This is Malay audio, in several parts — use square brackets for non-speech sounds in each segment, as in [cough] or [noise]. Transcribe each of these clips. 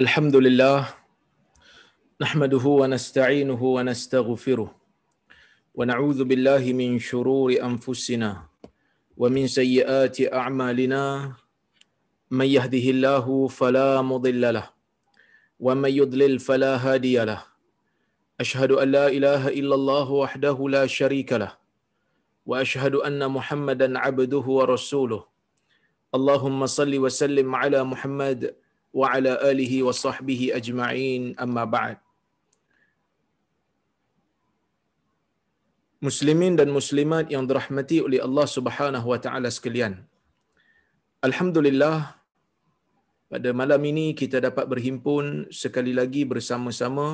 الحمد لله نحمده ونستعينه ونستغفره ونعوذ بالله من شرور أنفسنا ومن سيئات أعمالنا. من يهده الله فلا مضل له ومن يضلل فلا هادي له. أشهد أن لا إله إلا الله وحده لا شريك له وأشهد أن محمدا عبده ورسوله. اللهم صل وسلم على محمد wa ala alihi wa sahbihi ajma'in amma ba'd. Muslimin dan muslimat yang dirahmati oleh Allah Subhanahu wa taala sekalian. Alhamdulillah pada malam ini kita dapat berhimpun sekali lagi bersama-sama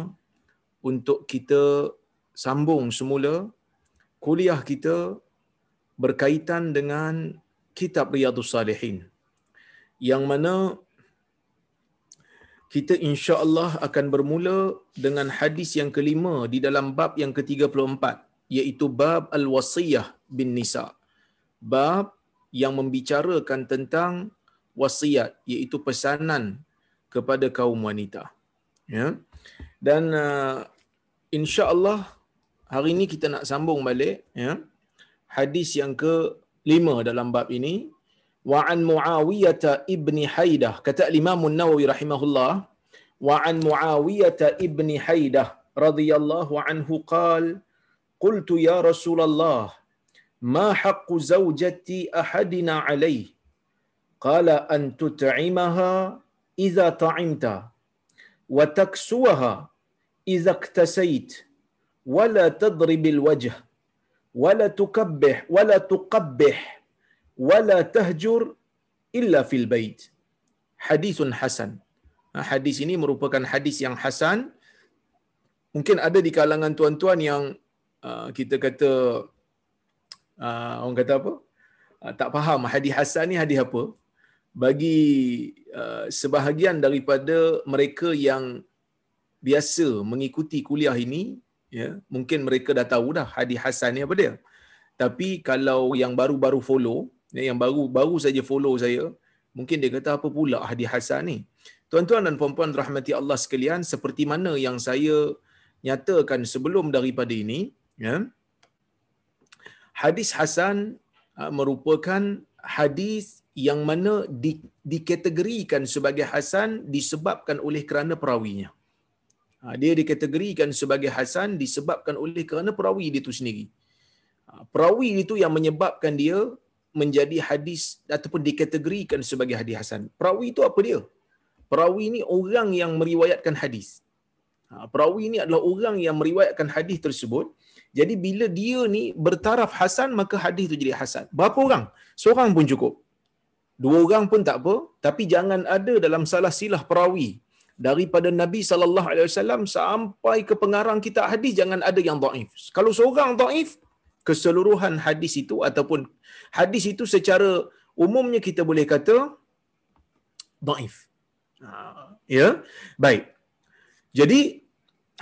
untuk kita sambung semula kuliah kita berkaitan dengan kitab Riyadhus Salihin yang mana kita insya Allah akan bermula dengan hadis yang kelima di dalam bab yang ke-34 iaitu bab al-wasiyah bin nisa. Bab yang membicarakan tentang wasiat iaitu pesanan kepada kaum wanita. Ya. Dan uh, insya Allah hari ini kita nak sambung balik ya. Hadis yang ke-5 dalam bab ini وعن معاوية ابن حيدة الإمام النووي رحمه الله وعن معاوية ابن حيدة رضي الله عنه قال قلت يا رسول الله ما حق زوجتي أحدنا عليه؟ قال أن تطعمها إذا طعمت وتكسوها إذا اكتسيت ولا تضرب الوجه ولا تكبح ولا تقبح wala tahjur illa fil bait. Hadisun hasan. Hadis ini merupakan hadis yang hasan. Mungkin ada di kalangan tuan-tuan yang uh, kita kata uh, orang kata apa? Uh, tak faham hadis hasan ni hadis apa? Bagi uh, sebahagian daripada mereka yang biasa mengikuti kuliah ini, ya, mungkin mereka dah tahu dah hadis hasan ni apa dia. Tapi kalau yang baru-baru follow, yang baru baru saja follow saya, mungkin dia kata apa pula hadis hasan ni. Tuan-tuan dan puan-puan rahmati Allah sekalian, seperti mana yang saya nyatakan sebelum daripada ini, ya. Hadis hasan uh, merupakan hadis yang mana di, dikategorikan sebagai hasan disebabkan oleh kerana perawinya. Ha, dia dikategorikan sebagai hasan disebabkan oleh kerana perawi itu sendiri. Ha, perawi itu yang menyebabkan dia menjadi hadis ataupun dikategorikan sebagai hadis hasan. Perawi itu apa dia? Perawi ini orang yang meriwayatkan hadis. Ha, perawi ini adalah orang yang meriwayatkan hadis tersebut. Jadi bila dia ni bertaraf hasan maka hadis itu jadi hasan. Berapa orang? Seorang pun cukup. Dua orang pun tak apa, tapi jangan ada dalam salah silah perawi daripada Nabi sallallahu alaihi wasallam sampai ke pengarang kitab hadis jangan ada yang dhaif. Kalau seorang dhaif, keseluruhan hadis itu ataupun hadis itu secara umumnya kita boleh kata dhaif. Ha, ya. Baik. Jadi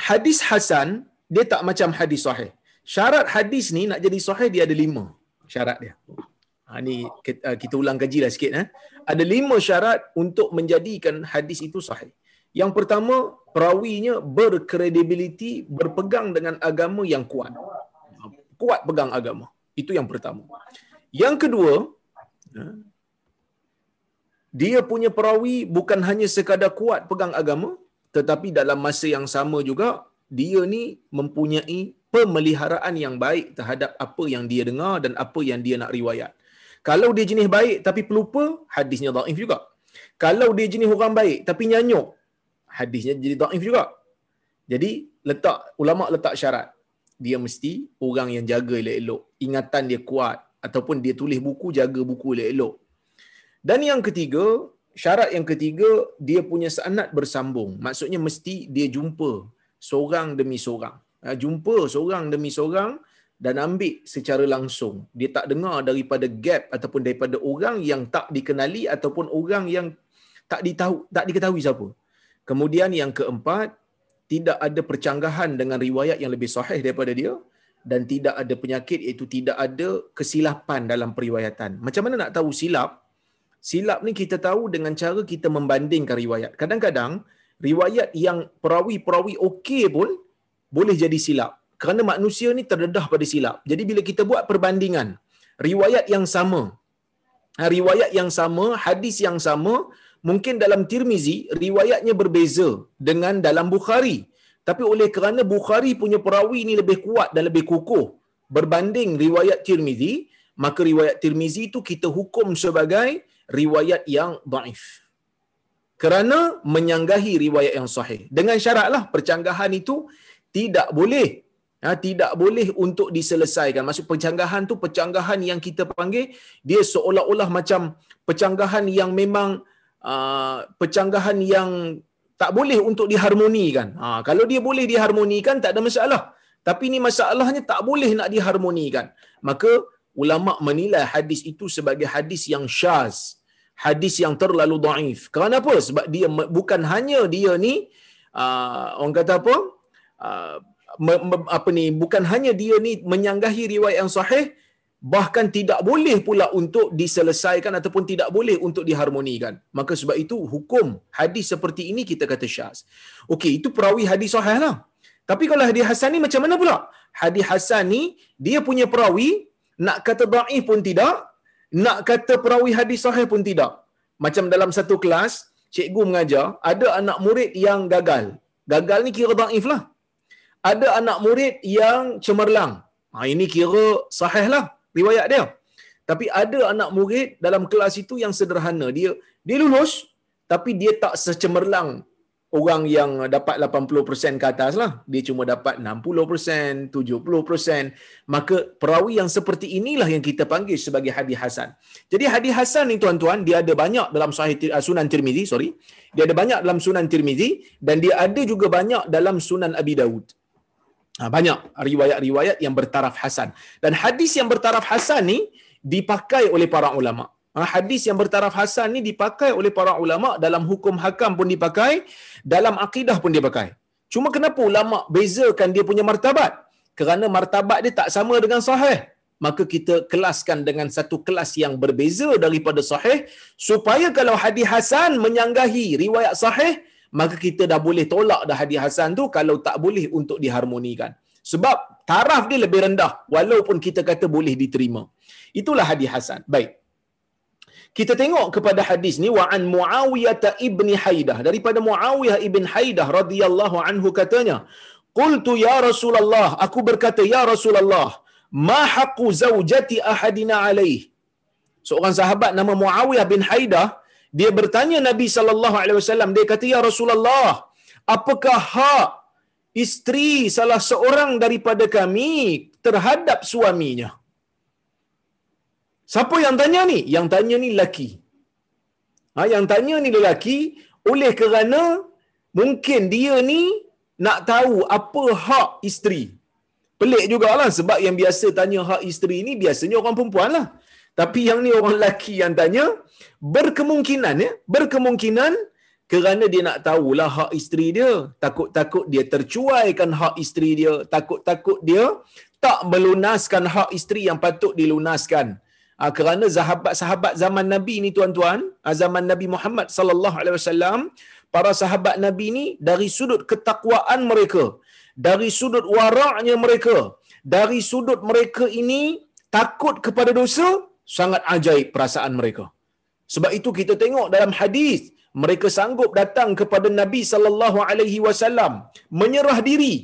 hadis hasan dia tak macam hadis sahih. Syarat hadis ni nak jadi sahih dia ada lima syarat dia. Ha, ni kita, kita ulang kaji lah sikit. Eh. Ada lima syarat untuk menjadikan hadis itu sahih. Yang pertama, perawinya berkredibiliti, berpegang dengan agama yang kuat. Kuat pegang agama. Itu yang pertama. Yang kedua, dia punya perawi bukan hanya sekadar kuat pegang agama, tetapi dalam masa yang sama juga, dia ni mempunyai pemeliharaan yang baik terhadap apa yang dia dengar dan apa yang dia nak riwayat. Kalau dia jenis baik tapi pelupa, hadisnya dhaif juga. Kalau dia jenis orang baik tapi nyanyuk, hadisnya jadi dhaif juga. Jadi letak ulama letak syarat. Dia mesti orang yang jaga elok-elok, ingatan dia kuat ataupun dia tulis buku jaga buku elok-elok. Dan yang ketiga, syarat yang ketiga dia punya sanad bersambung. Maksudnya mesti dia jumpa seorang demi seorang. Ha, jumpa seorang demi seorang dan ambil secara langsung. Dia tak dengar daripada gap ataupun daripada orang yang tak dikenali ataupun orang yang tak ditahu tak diketahui siapa. Kemudian yang keempat, tidak ada percanggahan dengan riwayat yang lebih sahih daripada dia dan tidak ada penyakit iaitu tidak ada kesilapan dalam periwayatan. Macam mana nak tahu silap? Silap ni kita tahu dengan cara kita membandingkan riwayat. Kadang-kadang riwayat yang perawi-perawi okey pun boleh jadi silap. Kerana manusia ni terdedah pada silap. Jadi bila kita buat perbandingan, riwayat yang sama, riwayat yang sama, hadis yang sama, mungkin dalam Tirmizi, riwayatnya berbeza dengan dalam Bukhari. Tapi oleh kerana Bukhari punya perawi ni lebih kuat dan lebih kukuh berbanding riwayat Tirmizi, maka riwayat Tirmizi itu kita hukum sebagai riwayat yang daif. Kerana menyanggahi riwayat yang sahih. Dengan syaratlah percanggahan itu tidak boleh ha, tidak boleh untuk diselesaikan. Maksud percanggahan tu percanggahan yang kita panggil dia seolah-olah macam percanggahan yang memang uh, percanggahan yang tak boleh untuk diharmonikan. Ha, kalau dia boleh diharmonikan tak ada masalah. Tapi ni masalahnya tak boleh nak diharmonikan. Maka ulama menilai hadis itu sebagai hadis yang syaz. Hadis yang terlalu daif. Kerana apa? Sebab dia bukan hanya dia ni uh, orang kata apa? Uh, me, me, apa ni bukan hanya dia ni menyanggahi riwayat yang sahih bahkan tidak boleh pula untuk diselesaikan ataupun tidak boleh untuk diharmonikan. Maka sebab itu hukum hadis seperti ini kita kata syaz. Okey itu perawi hadis sahih lah. Tapi kalau hadis hasan ni macam mana pula? Hadis hasan ni dia punya perawi nak kata dhaif pun tidak nak kata perawi hadis sahih pun tidak. Macam dalam satu kelas cikgu mengajar ada anak murid yang gagal. Gagal ni kira dhaif lah. Ada anak murid yang cemerlang. Ha, ini kira sahih lah riwayat dia. Tapi ada anak murid dalam kelas itu yang sederhana. Dia dia lulus tapi dia tak secemerlang orang yang dapat 80% ke atas lah. Dia cuma dapat 60%, 70%. Maka perawi yang seperti inilah yang kita panggil sebagai hadis hasan. Jadi hadis hasan ni tuan-tuan, dia ada banyak dalam sahih uh, sunan Tirmizi, sorry. Dia ada banyak dalam sunan Tirmizi dan dia ada juga banyak dalam sunan Abi Dawud. Ha, banyak riwayat-riwayat yang bertaraf hasan. Dan hadis yang bertaraf hasan ni dipakai oleh para ulama. Ha, hadis yang bertaraf hasan ni dipakai oleh para ulama dalam hukum hakam pun dipakai, dalam akidah pun dipakai. Cuma kenapa ulama bezakan dia punya martabat? Kerana martabat dia tak sama dengan sahih. Maka kita kelaskan dengan satu kelas yang berbeza daripada sahih supaya kalau hadis hasan menyanggahi riwayat sahih, maka kita dah boleh tolak dah hadis hasan tu kalau tak boleh untuk diharmonikan. Sebab taraf dia lebih rendah walaupun kita kata boleh diterima. Itulah hadis hasan. Baik. Kita tengok kepada hadis ni wa an Muawiyah ibni Haidah daripada Muawiyah ibn Haidah radhiyallahu anhu katanya Qultu ya Rasulullah aku berkata ya Rasulullah ma haqqu zaujati ahadina alaih Seorang sahabat nama Muawiyah bin Haidah dia bertanya Nabi sallallahu alaihi wasallam dia kata ya Rasulullah apakah hak isteri salah seorang daripada kami terhadap suaminya Siapa yang tanya ni? Yang tanya ni lelaki. Ha, yang tanya ni lelaki oleh kerana mungkin dia ni nak tahu apa hak isteri. Pelik jugalah sebab yang biasa tanya hak isteri ni biasanya orang perempuan lah. Tapi yang ni orang lelaki yang tanya, berkemungkinan ya, berkemungkinan kerana dia nak tahulah hak isteri dia. Takut-takut dia tercuaikan hak isteri dia. Takut-takut dia tak melunaskan hak isteri yang patut dilunaskan. Ha, kerana sahabat-sahabat zaman Nabi ni tuan-tuan, ha, zaman Nabi Muhammad sallallahu alaihi wasallam, para sahabat Nabi ni dari sudut ketakwaan mereka, dari sudut waraknya mereka, dari sudut mereka ini takut kepada dosa, sangat ajaib perasaan mereka. Sebab itu kita tengok dalam hadis mereka sanggup datang kepada Nabi sallallahu alaihi wasallam menyerah diri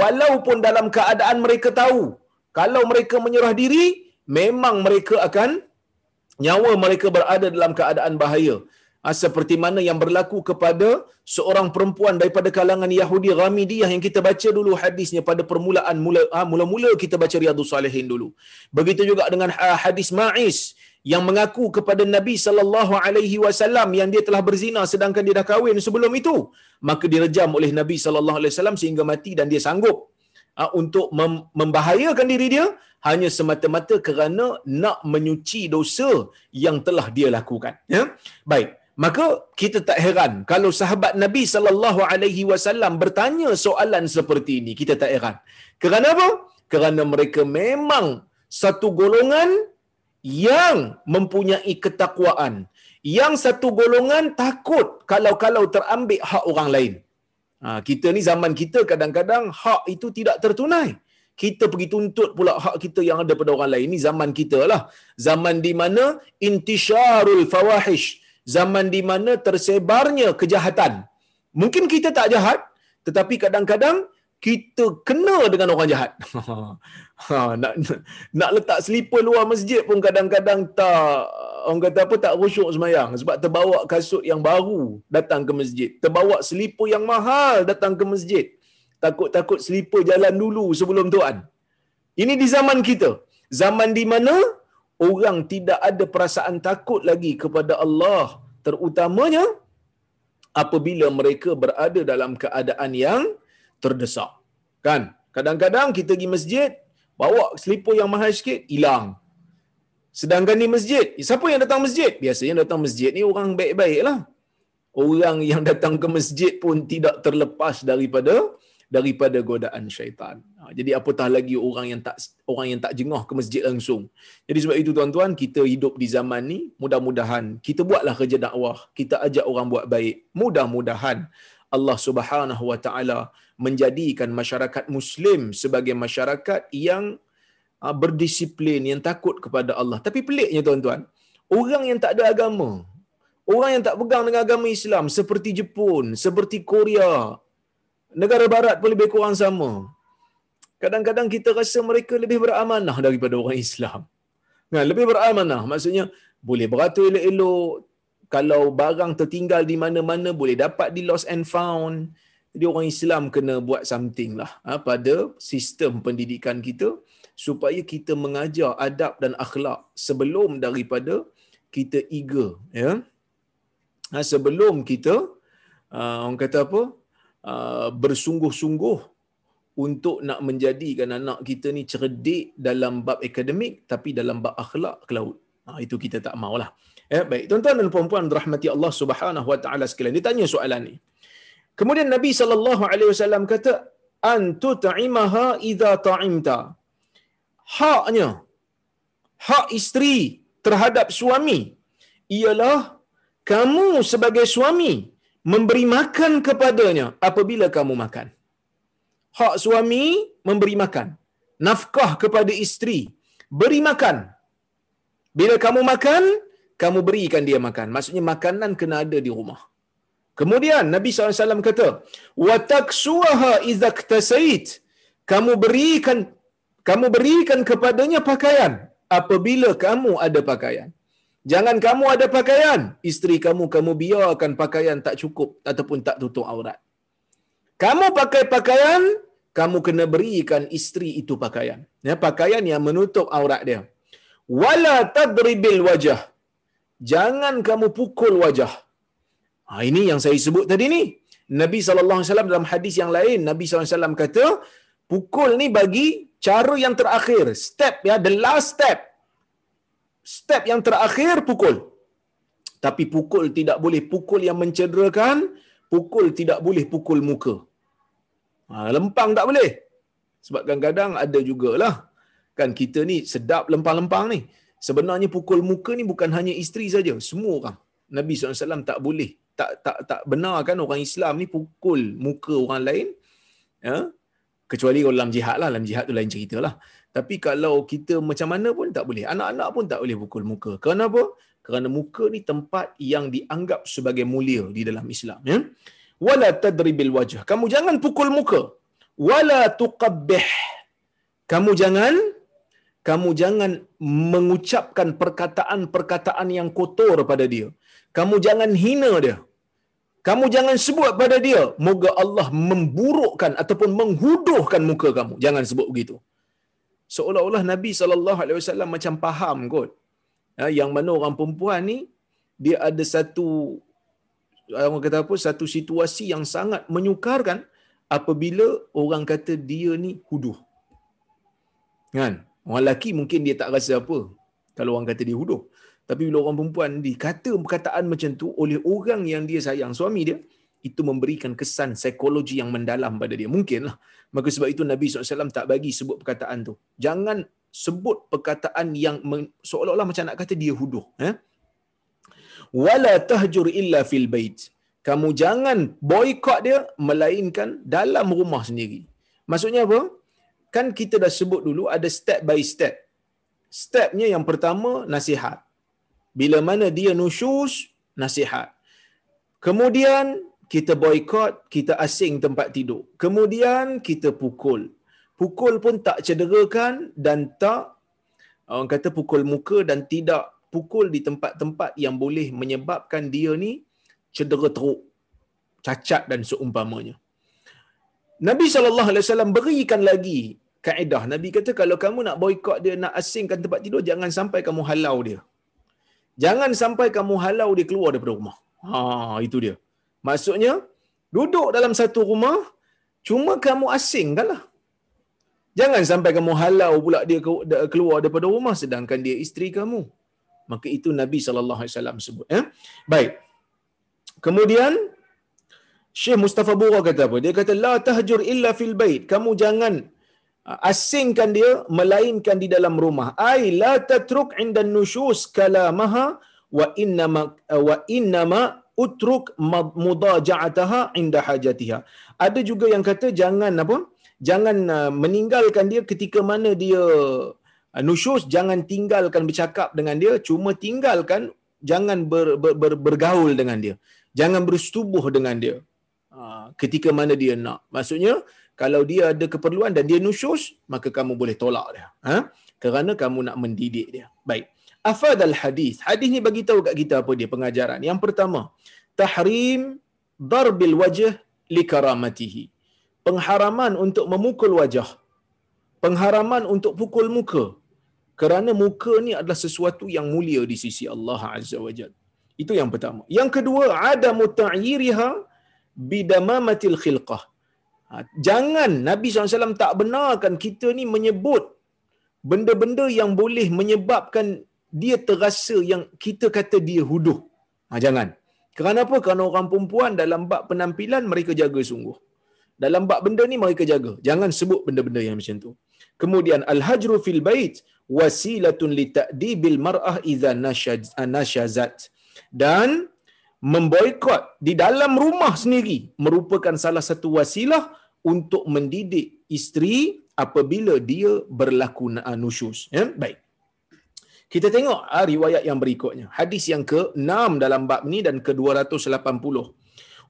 walaupun dalam keadaan mereka tahu kalau mereka menyerah diri memang mereka akan nyawa mereka berada dalam keadaan bahaya ha, seperti mana yang berlaku kepada seorang perempuan daripada kalangan Yahudi Ghamidiyah yang kita baca dulu hadisnya pada permulaan mula ha, mula-mula kita baca Riyadhus Salihin dulu. Begitu juga dengan ha, hadis Ma'is yang mengaku kepada Nabi sallallahu alaihi wasallam yang dia telah berzina sedangkan dia dah kahwin sebelum itu. Maka direjam oleh Nabi sallallahu alaihi wasallam sehingga mati dan dia sanggup untuk mem- membahayakan diri dia hanya semata-mata kerana nak menyuci dosa yang telah dia lakukan. Ya? Baik maka kita tak heran kalau sahabat Nabi sallallahu alaihi wasallam bertanya soalan seperti ini kita tak heran kerana apa kerana mereka memang satu golongan yang mempunyai ketakwaan Yang satu golongan takut kalau-kalau terambil hak orang lain. Ha, kita ni zaman kita kadang-kadang hak itu tidak tertunai. Kita pergi tuntut pula hak kita yang ada pada orang lain. Ini zaman kita lah. Zaman di mana intisharul fawahish. Zaman di mana tersebarnya kejahatan. Mungkin kita tak jahat. Tetapi kadang-kadang kita kena dengan orang jahat. [laughs] ha, nak, nak letak selipar luar masjid pun kadang-kadang tak orang kata apa tak khusyuk semayang sebab terbawa kasut yang baru datang ke masjid. Terbawa selipar yang mahal datang ke masjid. Takut-takut selipar jalan dulu sebelum tuan. Ini di zaman kita. Zaman di mana orang tidak ada perasaan takut lagi kepada Allah. Terutamanya apabila mereka berada dalam keadaan yang terdesak. Kan? Kadang-kadang kita pergi masjid, bawa selipar yang mahal sikit, hilang. Sedangkan di masjid, siapa yang datang masjid? Biasanya datang masjid ni orang baik-baik lah. Orang yang datang ke masjid pun tidak terlepas daripada daripada godaan syaitan. Ha, jadi apatah lagi orang yang tak orang yang tak jengah ke masjid langsung. Jadi sebab itu tuan-tuan, kita hidup di zaman ni, mudah-mudahan kita buatlah kerja dakwah, kita ajak orang buat baik. Mudah-mudahan Allah Subhanahu Wa Taala menjadikan masyarakat muslim sebagai masyarakat yang uh, berdisiplin yang takut kepada Allah tapi peliknya tuan-tuan orang yang tak ada agama orang yang tak pegang dengan agama Islam seperti Jepun seperti Korea negara barat pun lebih kurang sama. Kadang-kadang kita rasa mereka lebih beramanah daripada orang Islam. Nah, lebih beramanah. Maksudnya boleh beratur elok-elok. Kalau barang tertinggal di mana-mana boleh dapat di lost and found. Jadi orang Islam kena buat something lah ha, pada sistem pendidikan kita supaya kita mengajar adab dan akhlak sebelum daripada kita eager ya. Ha, sebelum kita uh, orang kata apa uh, bersungguh-sungguh untuk nak menjadikan anak kita ni cerdik dalam bab akademik tapi dalam bab akhlak ke laut. Ha, itu kita tak maulah. Ya baik. Tuan-tuan dan puan-puan rahmati Allah Subhanahu wa taala sekalian. Ditanya soalan ni. Kemudian Nabi sallallahu alaihi wasallam kata antu ta'imaha idza ta'imta. Haknya hak isteri terhadap suami ialah kamu sebagai suami memberi makan kepadanya apabila kamu makan. Hak suami memberi makan nafkah kepada isteri beri makan. Bila kamu makan kamu berikan dia makan. Maksudnya makanan kena ada di rumah. Kemudian nabi SAW kata wa taksuha idza kamu berikan kamu berikan kepadanya pakaian apabila kamu ada pakaian. Jangan kamu ada pakaian, isteri kamu kamu biarkan pakaian tak cukup ataupun tak tutup aurat. Kamu pakai pakaian, kamu kena berikan isteri itu pakaian. Ya, pakaian yang menutup aurat dia. Wala tadribil wajah. Jangan kamu pukul wajah. Ha, ini yang saya sebut tadi ni. Nabi SAW dalam hadis yang lain, Nabi SAW kata, pukul ni bagi cara yang terakhir step ya the last step step yang terakhir pukul. Tapi pukul tidak boleh pukul yang mencederakan pukul tidak boleh pukul muka. Ha, lempang tak boleh. Sebab kadang-kadang ada jugalah. Kan kita ni sedap lempang-lempang ni. Sebenarnya pukul muka ni bukan hanya isteri saja semua orang. Nabi SAW tak boleh tak tak tak benar kan orang Islam ni pukul muka orang lain ya. Kecuali kalau dalam jihad lah dalam jihad tu lain cerita lah tapi kalau kita macam mana pun tak boleh. Anak-anak pun tak boleh pukul muka. Kenapa kerana muka ni tempat yang dianggap sebagai mulia di dalam Islam ya. Wala tadribil wajh kamu jangan pukul muka. Wala tuqabbih. Kamu jangan kamu jangan mengucapkan perkataan-perkataan yang kotor pada dia. Kamu jangan hina dia. Kamu jangan sebut pada dia. Moga Allah memburukkan ataupun menghuduhkan muka kamu. Jangan sebut begitu seolah-olah Nabi sallallahu alaihi wasallam macam faham kot. Ya, yang mana orang perempuan ni dia ada satu orang kata apa satu situasi yang sangat menyukarkan apabila orang kata dia ni huduh. Kan? Orang lelaki mungkin dia tak rasa apa kalau orang kata dia huduh. Tapi bila orang perempuan dikata perkataan macam tu oleh orang yang dia sayang, suami dia, itu memberikan kesan psikologi yang mendalam pada dia. Mungkinlah. Maka sebab itu Nabi SAW tak bagi sebut perkataan tu. Jangan sebut perkataan yang seolah-olah macam nak kata dia huduh. Eh? wala tahjur illa fil bait kamu jangan boykot dia melainkan dalam rumah sendiri maksudnya apa kan kita dah sebut dulu ada step by step stepnya yang pertama nasihat bila mana dia nusyus nasihat kemudian kita boykot kita asing tempat tidur kemudian kita pukul pukul pun tak cederakan dan tak orang kata pukul muka dan tidak pukul di tempat-tempat yang boleh menyebabkan dia ni cedera teruk, cacat dan seumpamanya. Nabi SAW berikan lagi kaedah. Nabi kata kalau kamu nak boykot dia, nak asingkan tempat tidur, jangan sampai kamu halau dia. Jangan sampai kamu halau dia keluar daripada rumah. Ha, itu dia. Maksudnya, duduk dalam satu rumah, cuma kamu asingkan lah. Jangan sampai kamu halau pula dia keluar daripada rumah sedangkan dia isteri kamu. Maka itu Nabi wasallam sebut ya. Baik. Kemudian Syekh Mustafa Bura kata apa? Dia kata la tahjur illa fil bait. Kamu jangan uh, asingkan dia melainkan di dalam rumah. Ai la tatruk inda nushus kalamaha wa innama uh, wa innama utruk mudaja'ataha inda hajatiha. Ada juga yang kata jangan apa? jangan uh, meninggalkan dia ketika mana dia uh, nusyus. Jangan tinggalkan bercakap dengan dia. Cuma tinggalkan jangan ber, ber, ber, bergaul dengan dia. Jangan bersetubuh dengan dia. Uh, ketika mana dia nak. Maksudnya kalau dia ada keperluan dan dia nusyus maka kamu boleh tolak dia. Ha? kerana kamu nak mendidik dia. Baik afad al hadis hadis ni bagi tahu kat kita apa dia pengajaran yang pertama tahrim darbil wajh li karamatihi pengharaman untuk memukul wajah, pengharaman untuk pukul muka. Kerana muka ni adalah sesuatu yang mulia di sisi Allah Azza wa Jal. Itu yang pertama. Yang kedua, ada muta'yiriha bidamamatil khilqah. Ha, jangan Nabi SAW tak benarkan kita ni menyebut benda-benda yang boleh menyebabkan dia terasa yang kita kata dia huduh. Ha, jangan. Kerana apa? Kerana orang perempuan dalam bab penampilan mereka jaga sungguh dalam bab benda ni mereka jaga. Jangan sebut benda-benda yang macam tu. Kemudian al-hajru fil bait wasilatun li ta'dibil mar'ah idza nashazat. Dan memboikot di dalam rumah sendiri merupakan salah satu wasilah untuk mendidik isteri apabila dia berlaku nusyus. Ya? Baik. Kita tengok ah, riwayat yang berikutnya. Hadis yang ke-6 dalam bab ni dan ke-280.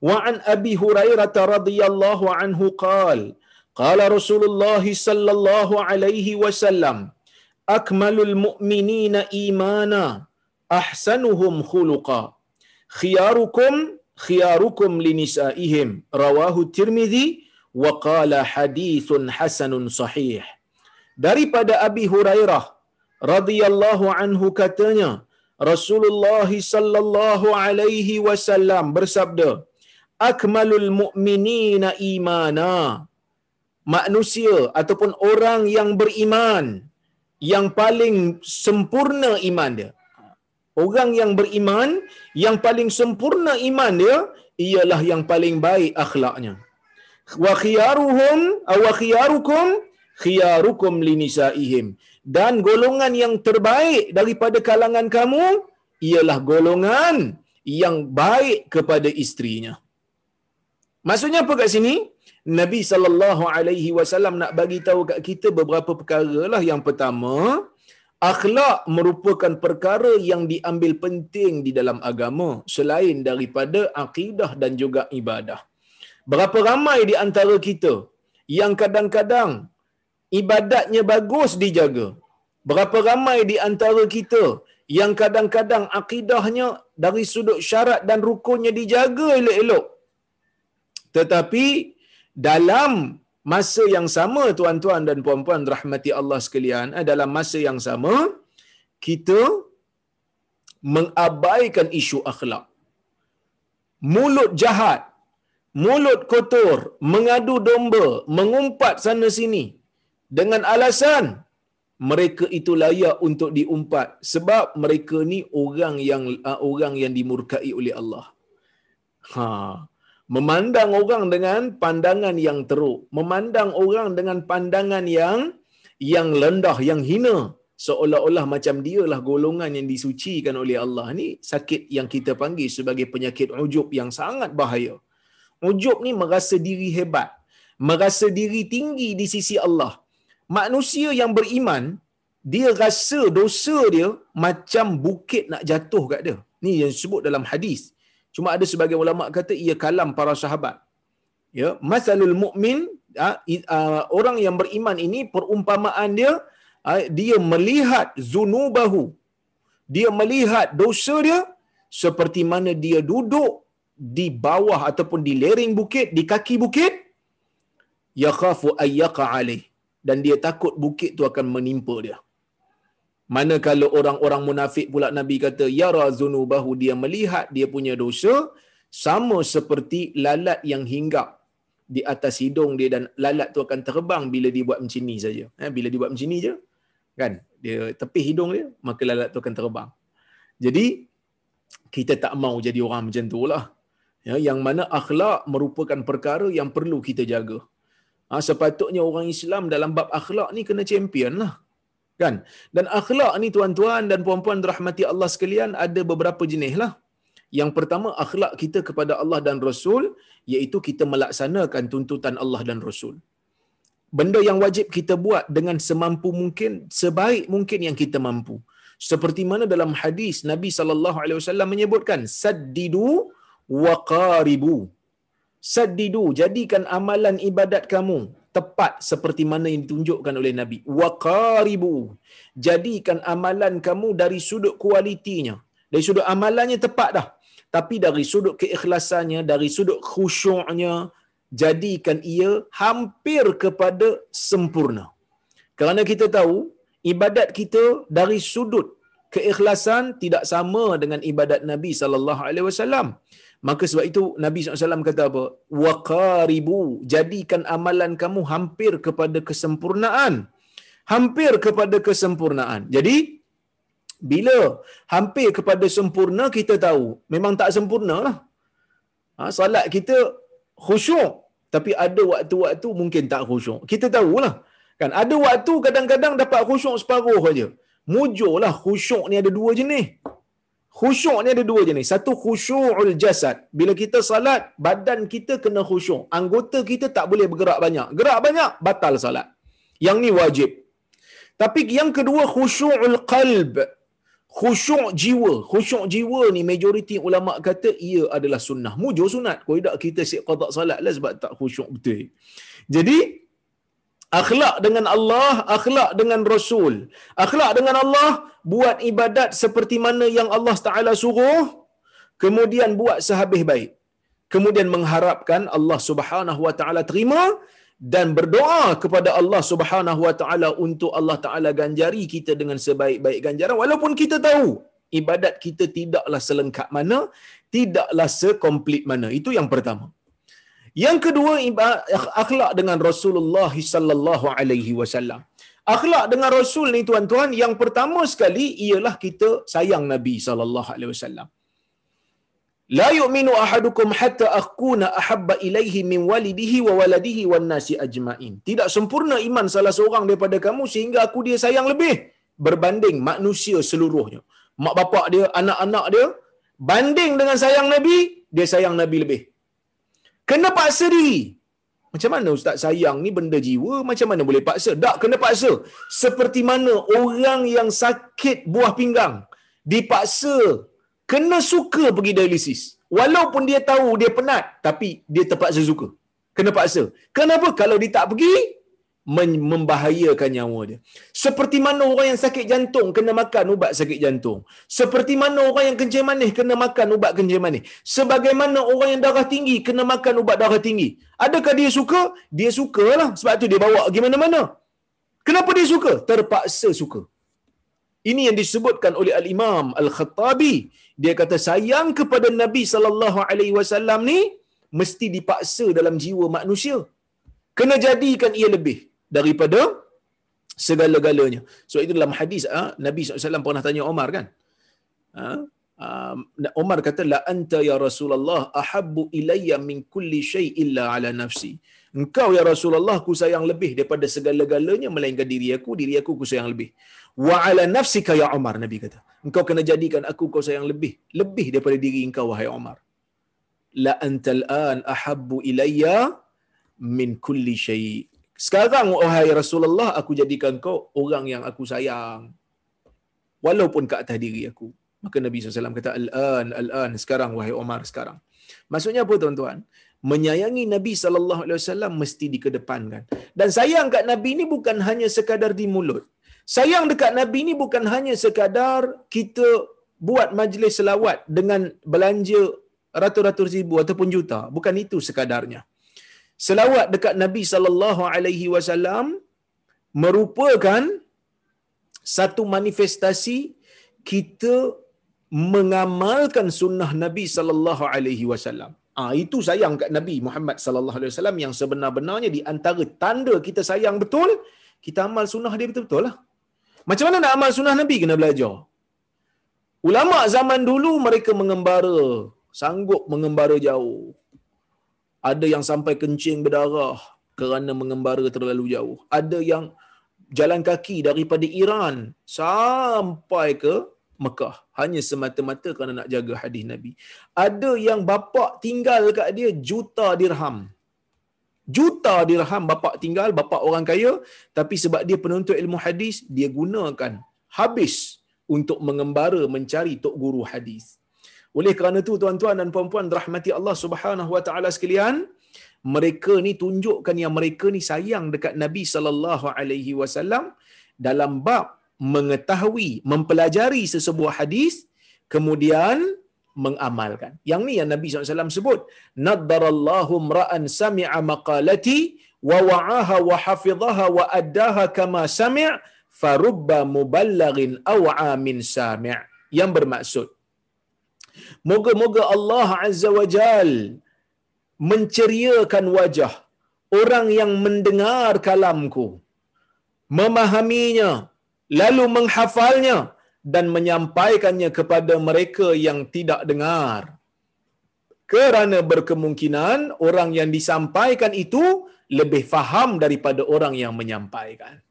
Wa an Abi Hurairah radhiyallahu anhu qal qala Rasulullah sallallahu alaihi wasallam akmalul mu'minina imana ahsanuhum khuluqa khiyarukum khiyarukum linisaihim rawahu Tirmizi wa qala hadithun hasanun sahih daripada Abi Hurairah radhiyallahu anhu katanya Rasulullah sallallahu alaihi wasallam bersabda akmalul mu'minina imana. Manusia ataupun orang yang beriman yang paling sempurna iman dia. Orang yang beriman yang paling sempurna iman dia ialah yang paling baik akhlaknya. Wa khiyaruhum aw khiyarukum khiyarukum linisaihim dan golongan yang terbaik daripada kalangan kamu ialah golongan yang baik kepada istrinya Maksudnya apa kat sini? Nabi sallallahu alaihi wasallam nak bagi tahu kat kita beberapa perkara lah. Yang pertama, akhlak merupakan perkara yang diambil penting di dalam agama selain daripada akidah dan juga ibadah. Berapa ramai di antara kita yang kadang-kadang ibadatnya bagus dijaga. Berapa ramai di antara kita yang kadang-kadang akidahnya dari sudut syarat dan rukunnya dijaga elok-elok tetapi dalam masa yang sama tuan-tuan dan puan-puan rahmati Allah sekalian, eh, dalam masa yang sama kita mengabaikan isu akhlak. Mulut jahat, mulut kotor, mengadu domba, mengumpat sana sini dengan alasan mereka itu layak untuk diumpat sebab mereka ni orang yang uh, orang yang dimurkai oleh Allah. Ha, memandang orang dengan pandangan yang teruk, memandang orang dengan pandangan yang yang rendah, yang hina, seolah-olah macam dialah golongan yang disucikan oleh Allah ni sakit yang kita panggil sebagai penyakit ujub yang sangat bahaya. Ujub ni merasa diri hebat. Merasa diri tinggi di sisi Allah manusia yang beriman dia rasa dosa dia macam bukit nak jatuh kat dia. Ni yang disebut dalam hadis. Cuma ada sebagai ulama kata ia kalam para sahabat. Ya masalul mukmin ah, ah, orang yang beriman ini perumpamaan dia dia melihat zunubahu. Dia melihat dosa dia seperti mana dia duduk di bawah ataupun di lereng bukit di kaki bukit yakhafu ayyaqa alaih dan dia takut bukit tu akan menimpa dia. Mana kalau orang-orang munafik pula Nabi kata yara zunubahu dia melihat dia punya dosa sama seperti lalat yang hinggap di atas hidung dia dan lalat tu akan terbang bila dia buat macam ni saja. Eh, bila dia buat macam ni je, kan? Dia tepih hidung dia maka lalat tu akan terbang. Jadi kita tak mau jadi orang macam tu lah. Ya, yang mana akhlak merupakan perkara yang perlu kita jaga ha, sepatutnya orang Islam dalam bab akhlak ni kena champion lah. Kan? Dan akhlak ni tuan-tuan dan puan-puan rahmati Allah sekalian ada beberapa jenis lah. Yang pertama akhlak kita kepada Allah dan Rasul iaitu kita melaksanakan tuntutan Allah dan Rasul. Benda yang wajib kita buat dengan semampu mungkin sebaik mungkin yang kita mampu. Seperti mana dalam hadis Nabi sallallahu alaihi wasallam menyebutkan saddidu wa qaribu saddidu jadikan amalan ibadat kamu tepat seperti mana yang ditunjukkan oleh Nabi. Wa qaribu jadikan amalan kamu dari sudut kualitinya. Dari sudut amalannya tepat dah. Tapi dari sudut keikhlasannya dari sudut khusyuknya jadikan ia hampir kepada sempurna. Kerana kita tahu ibadat kita dari sudut keikhlasan tidak sama dengan ibadat Nabi sallallahu alaihi wasallam. Maka sebab itu Nabi SAW kata apa? Waqaribu. Jadikan amalan kamu hampir kepada kesempurnaan. Hampir kepada kesempurnaan. Jadi, bila hampir kepada sempurna, kita tahu. Memang tak sempurna lah. Ha, salat kita khusyuk tapi ada waktu-waktu mungkin tak khusyuk. Kita tahulah. Kan ada waktu kadang-kadang dapat khusyuk separuh saja. Mujurlah khusyuk ni ada dua jenis. Khusyuk ni ada dua jenis. Satu khusyukul jasad. Bila kita salat, badan kita kena khusyuk. Anggota kita tak boleh bergerak banyak. Gerak banyak, batal salat. Yang ni wajib. Tapi yang kedua khusyukul qalb khusyuk jiwa khusyuk jiwa ni majoriti ulama kata ia adalah sunnah mujur sunat kalau tidak kita siap qada salat lah sebab tak khusyuk betul jadi akhlak dengan Allah akhlak dengan Rasul. Akhlak dengan Allah buat ibadat seperti mana yang Allah Taala suruh kemudian buat sehabis baik. Kemudian mengharapkan Allah Subhanahu wa taala terima dan berdoa kepada Allah Subhanahu wa taala untuk Allah taala ganjari kita dengan sebaik-baik ganjaran. Walaupun kita tahu ibadat kita tidaklah selengkap mana tidaklah sekomplit mana. Itu yang pertama yang kedua akhlak dengan Rasulullah sallallahu alaihi wasallam akhlak dengan Rasul ni tuan-tuan yang pertama sekali ialah kita sayang Nabi sallallahu alaihi wasallam La yu'minu ahadukum hatta akuna ahabba ilaihi min walidihi wa waladihi wan nasi ajma'in. Tidak sempurna iman salah seorang daripada kamu sehingga aku dia sayang lebih berbanding manusia seluruhnya. Mak bapak dia, anak-anak dia banding dengan sayang Nabi, dia sayang Nabi lebih. Kena paksa diri. Macam mana ustaz sayang ni benda jiwa, macam mana boleh paksa? Tak kena paksa. Seperti mana orang yang sakit buah pinggang dipaksa kena suka pergi dialisis. Walaupun dia tahu dia penat, tapi dia terpaksa suka. Kena paksa. Kenapa? Kalau dia tak pergi, membahayakan nyawa dia. Seperti mana orang yang sakit jantung kena makan ubat sakit jantung. Seperti mana orang yang kencing manis kena makan ubat kencing manis. Sebagaimana orang yang darah tinggi kena makan ubat darah tinggi. Adakah dia suka? Dia sukalah. Sebab tu dia bawa pergi mana-mana. Kenapa dia suka? Terpaksa suka. Ini yang disebutkan oleh Al-Imam Al-Khattabi. Dia kata sayang kepada Nabi sallallahu alaihi wasallam ni mesti dipaksa dalam jiwa manusia. Kena jadikan ia lebih daripada segala-galanya. So itu dalam hadis ha, Nabi SAW pernah tanya Omar kan. Ha, uh, Umar kata la anta ya Rasulullah ahabbu ilayya min kulli syai illa ala nafsi. Engkau ya Rasulullah ku sayang lebih daripada segala-galanya melainkan diri aku, diri aku ku sayang lebih. Wa ala nafsika ya Umar Nabi kata. Engkau kena jadikan aku kau sayang lebih, lebih daripada diri engkau wahai Umar. La antal an ahabbu ilayya min kulli syai. Sekarang wahai Rasulullah aku jadikan kau orang yang aku sayang. Walaupun ke atas diri aku. Maka Nabi SAW kata, Al-an, Al-an, sekarang wahai Umar, sekarang. Maksudnya apa tuan-tuan? Menyayangi Nabi SAW mesti dikedepankan. Dan sayang kat Nabi ini bukan hanya sekadar di mulut. Sayang dekat Nabi ini bukan hanya sekadar kita buat majlis selawat dengan belanja ratus-ratus ribu ataupun juta. Bukan itu sekadarnya. Selawat dekat Nabi sallallahu alaihi wasallam merupakan satu manifestasi kita mengamalkan sunnah Nabi sallallahu alaihi wasallam. Ah itu sayang kat Nabi Muhammad sallallahu alaihi wasallam yang sebenar-benarnya di antara tanda kita sayang betul, kita amal sunnah dia betul-betul lah. Macam mana nak amal sunnah Nabi kena belajar. Ulama zaman dulu mereka mengembara, sanggup mengembara jauh. Ada yang sampai kencing berdarah kerana mengembara terlalu jauh. Ada yang jalan kaki daripada Iran sampai ke Mekah hanya semata-mata kerana nak jaga hadis Nabi. Ada yang bapa tinggal kat dia juta dirham. Juta dirham bapa tinggal, bapa orang kaya, tapi sebab dia penuntut ilmu hadis, dia gunakan habis untuk mengembara mencari tok guru hadis. Oleh kerana itu tuan-tuan dan puan-puan rahmati Allah Subhanahu wa taala sekalian, mereka ni tunjukkan yang mereka ni sayang dekat Nabi sallallahu alaihi wasallam dalam bab mengetahui, mempelajari sesebuah hadis kemudian mengamalkan. Yang ni yang Nabi SAW sebut. Naddarallahu mra'an sami'a maqalati wa wa'aha wa hafizaha wa addaha kama sami' farubba muballagin aw'a min sami' yang bermaksud Moga-moga Allah Azza wa Jal menceriakan wajah orang yang mendengar kalamku, memahaminya, lalu menghafalnya dan menyampaikannya kepada mereka yang tidak dengar. Kerana berkemungkinan orang yang disampaikan itu lebih faham daripada orang yang menyampaikan.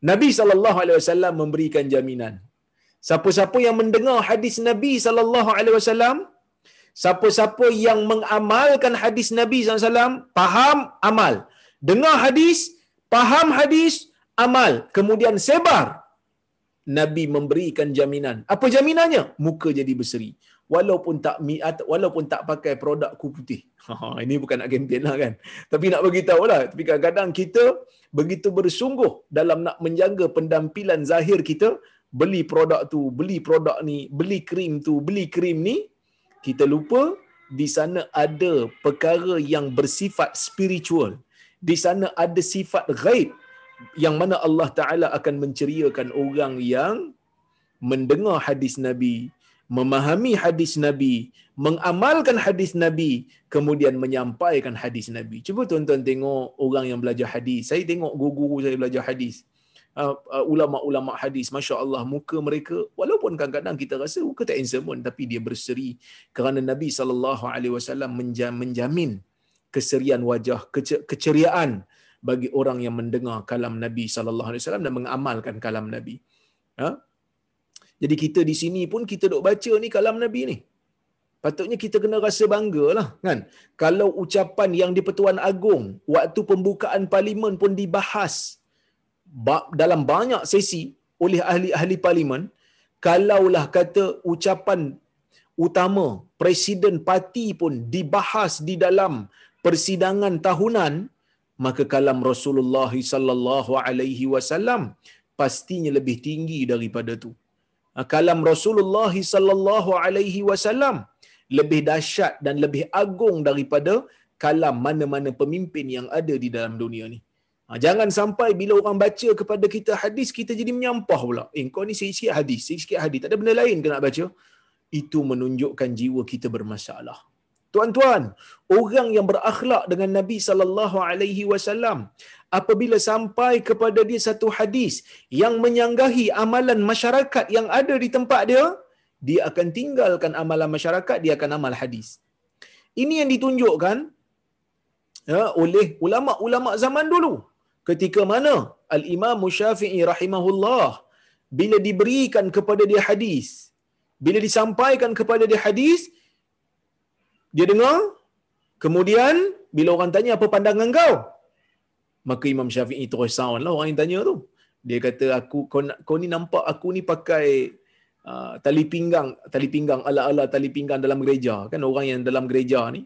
Nabi sallallahu alaihi wasallam memberikan jaminan. Siapa-siapa yang mendengar hadis Nabi sallallahu alaihi wasallam, siapa-siapa yang mengamalkan hadis Nabi wasallam, faham amal. Dengar hadis, faham hadis, amal, kemudian sebar. Nabi memberikan jaminan. Apa jaminannya? Muka jadi berseri. Walaupun tak miat, walaupun tak pakai produk kuku putih. [laughs] Ha, ini bukan nak kempen lah kan. Tapi nak beritahu lah. Tapi kadang-kadang kita begitu bersungguh dalam nak menjaga pendampilan zahir kita, beli produk tu, beli produk ni, beli krim tu, beli krim ni, kita lupa di sana ada perkara yang bersifat spiritual. Di sana ada sifat ghaib yang mana Allah Ta'ala akan menceriakan orang yang mendengar hadis Nabi, memahami hadis Nabi, mengamalkan hadis Nabi, kemudian menyampaikan hadis Nabi. Cuba tuan-tuan tengok orang yang belajar hadis. Saya tengok guru-guru saya belajar hadis. Uh, uh, ulama-ulama hadis masya-Allah muka mereka walaupun kadang-kadang kita rasa muka tak handsome pun tapi dia berseri kerana Nabi sallallahu alaihi wasallam menjamin keserian wajah keceriaan bagi orang yang mendengar kalam Nabi sallallahu alaihi wasallam dan mengamalkan kalam Nabi. Ha? Jadi kita di sini pun kita dok baca ni kalam Nabi ni. Patutnya kita kena rasa bangga lah kan. Kalau ucapan yang di Pertuan Agong waktu pembukaan parlimen pun dibahas dalam banyak sesi oleh ahli-ahli parlimen, kalaulah kata ucapan utama presiden parti pun dibahas di dalam persidangan tahunan, maka kalam Rasulullah sallallahu alaihi wasallam pastinya lebih tinggi daripada tu. Ha, kalam Rasulullah sallallahu alaihi wasallam lebih dahsyat dan lebih agung daripada kalam mana-mana pemimpin yang ada di dalam dunia ni. Ha, jangan sampai bila orang baca kepada kita hadis, kita jadi menyampah pula. Eh, kau ni sikit-sikit hadis, sikit-sikit hadis. Tak ada benda lain ke nak baca? Itu menunjukkan jiwa kita bermasalah. Tuan-tuan, orang yang berakhlak dengan Nabi sallallahu alaihi wasallam apabila sampai kepada dia satu hadis yang menyanggahi amalan masyarakat yang ada di tempat dia, dia akan tinggalkan amalan masyarakat, dia akan amal hadis. Ini yang ditunjukkan ya, oleh ulama-ulama zaman dulu. Ketika mana Al-Imam Syafi'i rahimahullah bila diberikan kepada dia hadis, bila disampaikan kepada dia hadis, dia dengar, kemudian bila orang tanya apa pandangan kau? Maka Imam Syafi'i terus lah orang yang tanya tu. Dia kata aku kau, kau ni nampak aku ni pakai uh, tali pinggang, tali pinggang ala-ala tali pinggang dalam gereja kan orang yang dalam gereja ni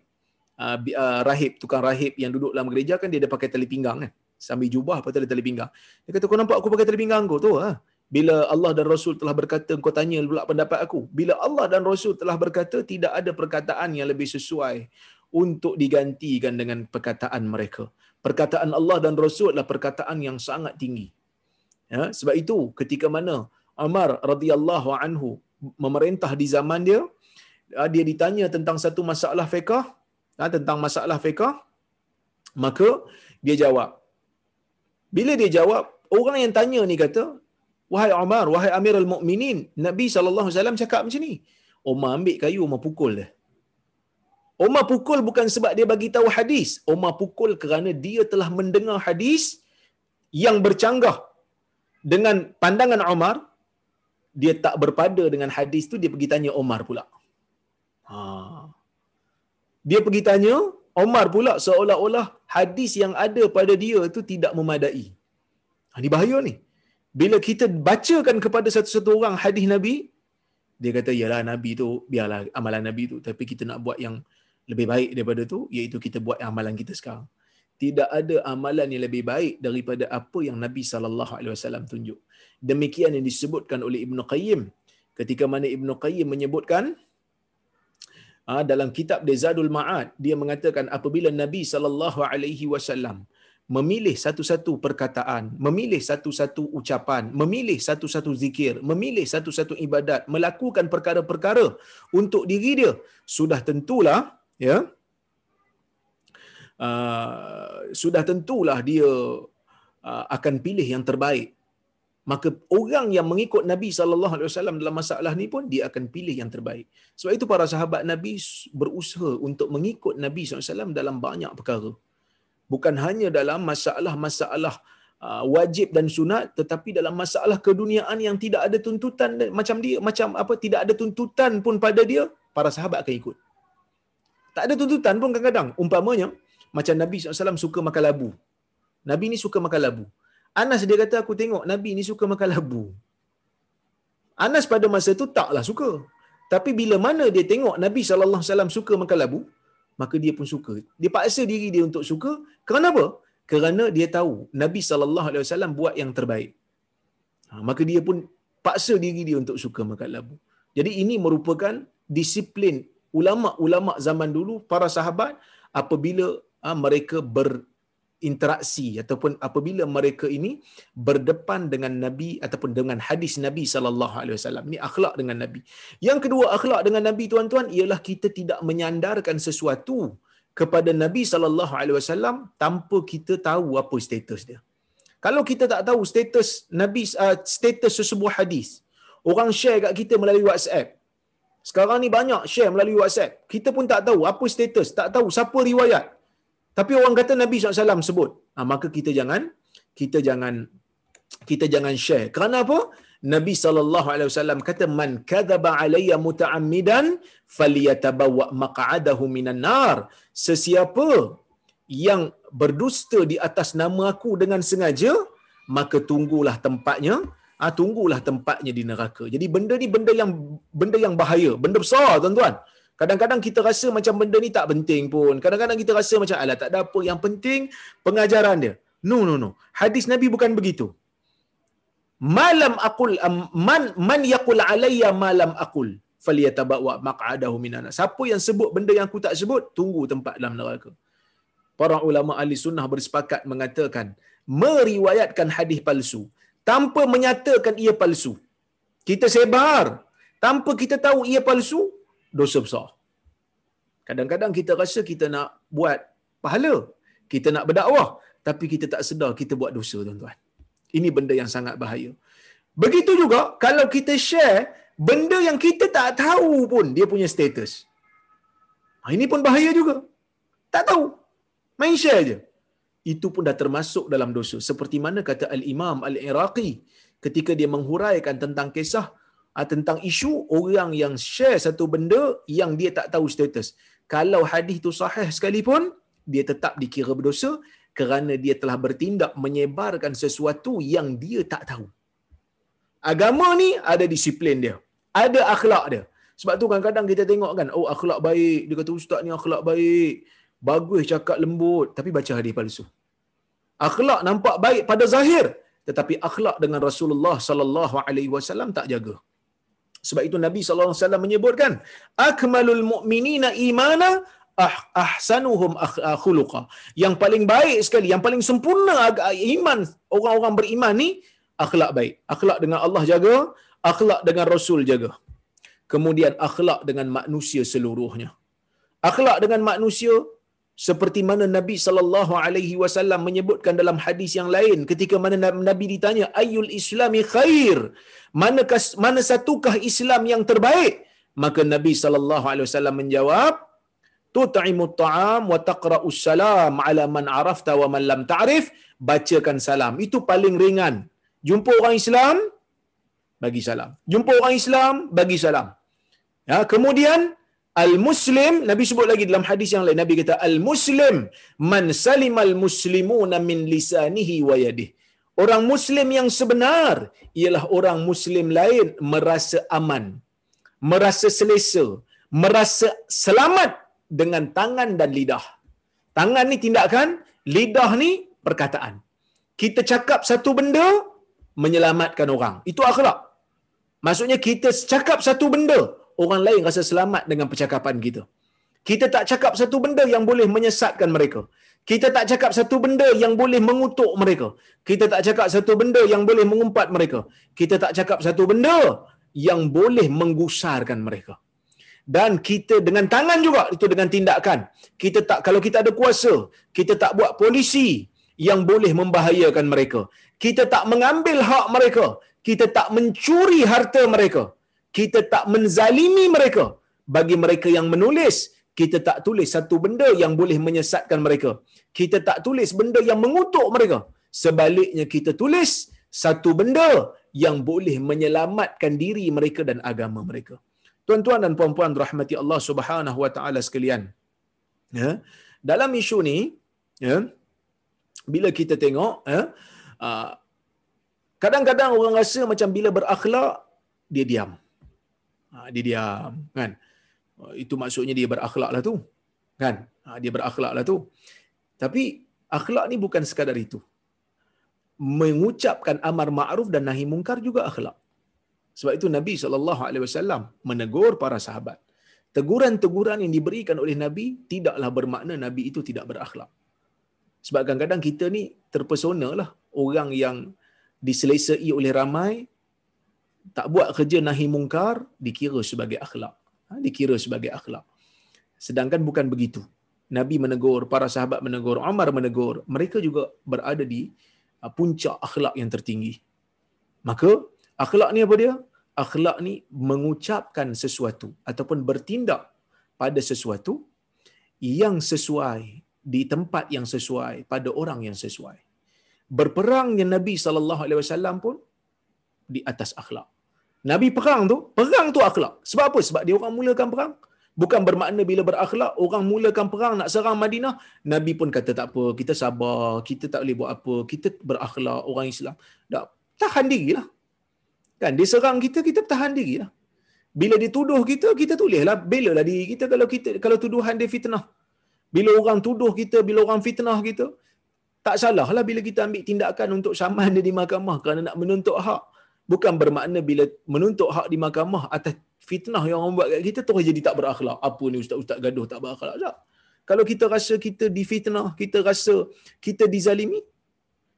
uh, uh, rahib tukang rahib yang duduk dalam gereja kan dia ada pakai tali pinggang kan sambil jubah apa tali pinggang. Dia kata kau nampak aku pakai tali pinggang kau tu ha? Bila Allah dan Rasul telah berkata kau tanya pula pendapat aku. Bila Allah dan Rasul telah berkata tidak ada perkataan yang lebih sesuai untuk digantikan dengan perkataan mereka. Perkataan Allah dan Rasul adalah perkataan yang sangat tinggi. Ya, sebab itu ketika mana Umar radhiyallahu anhu memerintah di zaman dia, ah, dia ditanya tentang satu masalah fiqh, ah, tentang masalah fiqh, maka dia jawab. Bila dia jawab, orang yang tanya ni kata, Wahai Umar, wahai Amirul Mukminin, Nabi sallallahu alaihi wasallam cakap macam ni. Umar ambil kayu, Umar pukul dia. Umar pukul bukan sebab dia bagi tahu hadis. Umar pukul kerana dia telah mendengar hadis yang bercanggah dengan pandangan Umar. Dia tak berpada dengan hadis tu, dia pergi tanya Umar pula. Ha. Dia pergi tanya Umar pula seolah-olah hadis yang ada pada dia tu tidak memadai. Ha, ini bahaya ni. Bila kita bacakan kepada satu-satu orang hadis Nabi, dia kata, yalah Nabi tu, biarlah amalan Nabi tu. Tapi kita nak buat yang lebih baik daripada tu iaitu kita buat amalan kita sekarang. Tidak ada amalan yang lebih baik daripada apa yang Nabi wasallam tunjuk. Demikian yang disebutkan oleh Ibnu Qayyim ketika mana Ibnu Qayyim menyebutkan dalam kitab Zadul Ma'ad dia mengatakan apabila Nabi sallallahu alaihi wasallam memilih satu-satu perkataan, memilih satu-satu ucapan, memilih satu-satu zikir, memilih satu-satu ibadat, melakukan perkara-perkara untuk diri dia, sudah tentulah ya uh, sudah tentulah dia uh, akan pilih yang terbaik maka orang yang mengikut Nabi sallallahu alaihi wasallam dalam masalah ni pun dia akan pilih yang terbaik sebab itu para sahabat Nabi berusaha untuk mengikut Nabi sallallahu alaihi wasallam dalam banyak perkara bukan hanya dalam masalah-masalah wajib dan sunat tetapi dalam masalah keduniaan yang tidak ada tuntutan macam dia macam apa tidak ada tuntutan pun pada dia para sahabat akan ikut tak ada tuntutan pun kadang-kadang. Umpamanya, macam Nabi SAW suka makan labu. Nabi ni suka makan labu. Anas dia kata, aku tengok Nabi ni suka makan labu. Anas pada masa tu taklah suka. Tapi bila mana dia tengok Nabi SAW suka makan labu, maka dia pun suka. Dia paksa diri dia untuk suka. Kerana apa? Kerana dia tahu Nabi SAW buat yang terbaik. Ha, maka dia pun paksa diri dia untuk suka makan labu. Jadi ini merupakan disiplin ulama-ulama zaman dulu para sahabat apabila ha, mereka berinteraksi ataupun apabila mereka ini berdepan dengan nabi ataupun dengan hadis nabi sallallahu alaihi wasallam ni akhlak dengan nabi yang kedua akhlak dengan nabi tuan-tuan ialah kita tidak menyandarkan sesuatu kepada nabi sallallahu alaihi wasallam tanpa kita tahu apa status dia kalau kita tak tahu status nabi uh, status sesebuah hadis orang share kat kita melalui WhatsApp sekarang ni banyak share melalui WhatsApp. Kita pun tak tahu apa status, tak tahu siapa riwayat. Tapi orang kata Nabi SAW sebut. Ha, maka kita jangan kita jangan kita jangan share. Kerana apa? Nabi sallallahu alaihi wasallam kata man kadzaba alayya muta'ammidan falyatabawwa maq'adahu minan nar. Sesiapa yang berdusta di atas nama aku dengan sengaja, maka tunggulah tempatnya ah tunggulah tempatnya di neraka. Jadi benda ni benda yang benda yang bahaya, benda besar tuan-tuan. Kadang-kadang kita rasa macam benda ni tak penting pun. Kadang-kadang kita rasa macam alah tak ada apa, yang penting pengajaran dia. No no no. Hadis Nabi bukan begitu. Malam akul man man yaqul alayya malam akul falyatabawa maq'adahu minana. Siapa yang sebut benda yang aku tak sebut, tunggu tempat dalam neraka. Para ulama ahli sunnah bersepakat mengatakan meriwayatkan hadis palsu tanpa menyatakan ia palsu. Kita sebar tanpa kita tahu ia palsu, dosa besar. Kadang-kadang kita rasa kita nak buat pahala, kita nak berdakwah, tapi kita tak sedar kita buat dosa, tuan-tuan. Ini benda yang sangat bahaya. Begitu juga kalau kita share benda yang kita tak tahu pun dia punya status. Ha, ini pun bahaya juga. Tak tahu. Main share je. Itu pun dah termasuk dalam dosa. Seperti mana kata Al-Imam Al-Iraqi ketika dia menghuraikan tentang kisah ah, tentang isu orang yang share satu benda yang dia tak tahu status. Kalau hadis itu sahih sekalipun, dia tetap dikira berdosa kerana dia telah bertindak menyebarkan sesuatu yang dia tak tahu. Agama ni ada disiplin dia. Ada akhlak dia. Sebab tu kadang-kadang kita tengok kan, oh akhlak baik. Dia kata ustaz ni akhlak baik. Bagus cakap lembut. Tapi baca hadis palsu. Akhlak nampak baik pada zahir. Tetapi akhlak dengan Rasulullah sallallahu alaihi wasallam tak jaga. Sebab itu Nabi wasallam menyebutkan, akmalul mu'minina imana ah, ahsanuhum khuluqa. Yang paling baik sekali, yang paling sempurna iman orang-orang beriman ni akhlak baik. Akhlak dengan Allah jaga, akhlak dengan Rasul jaga. Kemudian akhlak dengan manusia seluruhnya. Akhlak dengan manusia seperti mana Nabi sallallahu alaihi wasallam menyebutkan dalam hadis yang lain ketika mana Nabi ditanya ayyul islami khair? Manakah mana satukah Islam yang terbaik? Maka Nabi sallallahu alaihi wasallam menjawab tut'imu ta'am wa taqra'u salam ala man arafta wa man lam ta'rif. Bacakan salam. Itu paling ringan. Jumpa orang Islam bagi salam. Jumpa orang Islam bagi salam. Ya kemudian Al-Muslim, Nabi sebut lagi dalam hadis yang lain, Nabi kata, Al-Muslim, man salimal muslimuna min lisanihi wa yadih. Orang Muslim yang sebenar, ialah orang Muslim lain merasa aman, merasa selesa, merasa selamat dengan tangan dan lidah. Tangan ni tindakan, lidah ni perkataan. Kita cakap satu benda, menyelamatkan orang. Itu akhlak. Maksudnya kita cakap satu benda, orang lain rasa selamat dengan percakapan kita. Kita tak cakap satu benda yang boleh menyesatkan mereka. Kita tak cakap satu benda yang boleh mengutuk mereka. Kita tak cakap satu benda yang boleh mengumpat mereka. Kita tak cakap satu benda yang boleh menggusarkan mereka. Dan kita dengan tangan juga itu dengan tindakan. Kita tak kalau kita ada kuasa, kita tak buat polisi yang boleh membahayakan mereka. Kita tak mengambil hak mereka. Kita tak mencuri harta mereka kita tak menzalimi mereka. Bagi mereka yang menulis, kita tak tulis satu benda yang boleh menyesatkan mereka. Kita tak tulis benda yang mengutuk mereka. Sebaliknya kita tulis satu benda yang boleh menyelamatkan diri mereka dan agama mereka. Tuan-tuan dan puan-puan rahmati Allah Subhanahu wa taala sekalian. Ya. Dalam isu ni, ya, bila kita tengok, ya, ah, kadang-kadang orang rasa macam bila berakhlak dia diam. Ha, dia diam kan? Ha, itu maksudnya dia berakhlak lah tu kan? Ha, dia berakhlak lah tu. Tapi akhlak ni bukan sekadar itu. Mengucapkan amar ma'ruf dan nahi mungkar juga akhlak. Sebab itu Nabi SAW menegur para sahabat. Teguran-teguran yang diberikan oleh Nabi tidaklah bermakna Nabi itu tidak berakhlak. Sebab kadang-kadang kita ni terpesona lah orang yang diselesai oleh ramai tak buat kerja nahi mungkar dikira sebagai akhlak. Ha, dikira sebagai akhlak. Sedangkan bukan begitu. Nabi menegur, para sahabat menegur, Umar menegur, mereka juga berada di uh, puncak akhlak yang tertinggi. Maka akhlak ni apa dia? Akhlak ni mengucapkan sesuatu ataupun bertindak pada sesuatu yang sesuai di tempat yang sesuai pada orang yang sesuai. Berperangnya Nabi sallallahu alaihi wasallam pun di atas akhlak. Nabi perang tu, perang tu akhlak. Sebab apa? Sebab dia orang mulakan perang. Bukan bermakna bila berakhlak, orang mulakan perang nak serang Madinah, Nabi pun kata tak apa, kita sabar, kita tak boleh buat apa, kita berakhlak orang Islam. Tak, tahan diri lah. Kan, dia serang kita, kita tahan diri lah. Bila dituduh kita, kita tulislah, bela lah diri kita kalau kita kalau tuduhan dia fitnah. Bila orang tuduh kita, bila orang fitnah kita, tak salah lah bila kita ambil tindakan untuk saman dia di mahkamah kerana nak menuntut hak bukan bermakna bila menuntut hak di mahkamah atas fitnah yang orang buat kat kita terus jadi tak berakhlak. Apa ni ustaz-ustaz gaduh tak berakhlak tak? Kalau kita rasa kita difitnah, kita rasa kita dizalimi,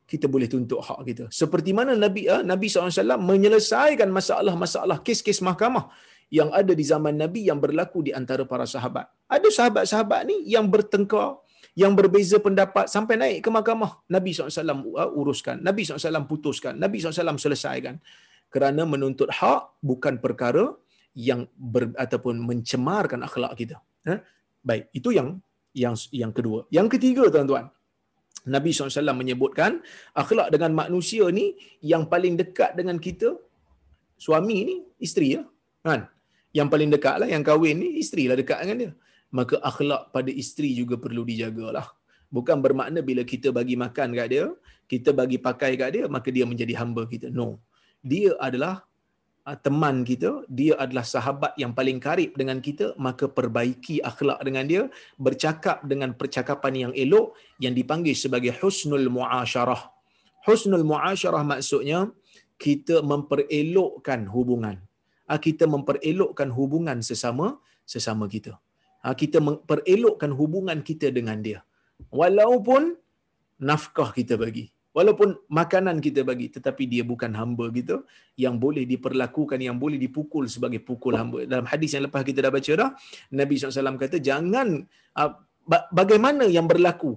kita boleh tuntut hak kita. Seperti mana Nabi ah, Nabi SAW menyelesaikan masalah-masalah kes-kes mahkamah yang ada di zaman Nabi yang berlaku di antara para sahabat. Ada sahabat-sahabat ni yang bertengkar, yang berbeza pendapat sampai naik ke mahkamah Nabi SAW uh, uruskan Nabi SAW putuskan Nabi SAW selesaikan kerana menuntut hak bukan perkara yang ber, ataupun mencemarkan akhlak kita. Ha? Baik, itu yang yang yang kedua. Yang ketiga tuan-tuan, Nabi SAW menyebutkan akhlak dengan manusia ni yang paling dekat dengan kita, suami ni isteri ya. Kan? Yang paling dekat lah, yang kahwin ni isteri lah dekat dengan dia. Maka akhlak pada isteri juga perlu dijagalah. Bukan bermakna bila kita bagi makan kat dia, kita bagi pakai kat dia, maka dia menjadi hamba kita. No. Dia adalah ah, teman kita, dia adalah sahabat yang paling karib dengan kita, maka perbaiki akhlak dengan dia, bercakap dengan percakapan yang elok yang dipanggil sebagai husnul muasyarah. Husnul muasyarah maksudnya kita memperelokkan hubungan. Ah, kita memperelokkan hubungan sesama sesama kita. Ah, kita memperelokkan hubungan kita dengan dia. Walaupun nafkah kita bagi walaupun makanan kita bagi tetapi dia bukan hamba kita yang boleh diperlakukan yang boleh dipukul sebagai pukul hamba. Dalam hadis yang lepas kita dah baca dah Nabi SAW kata jangan uh, bagaimana yang berlaku?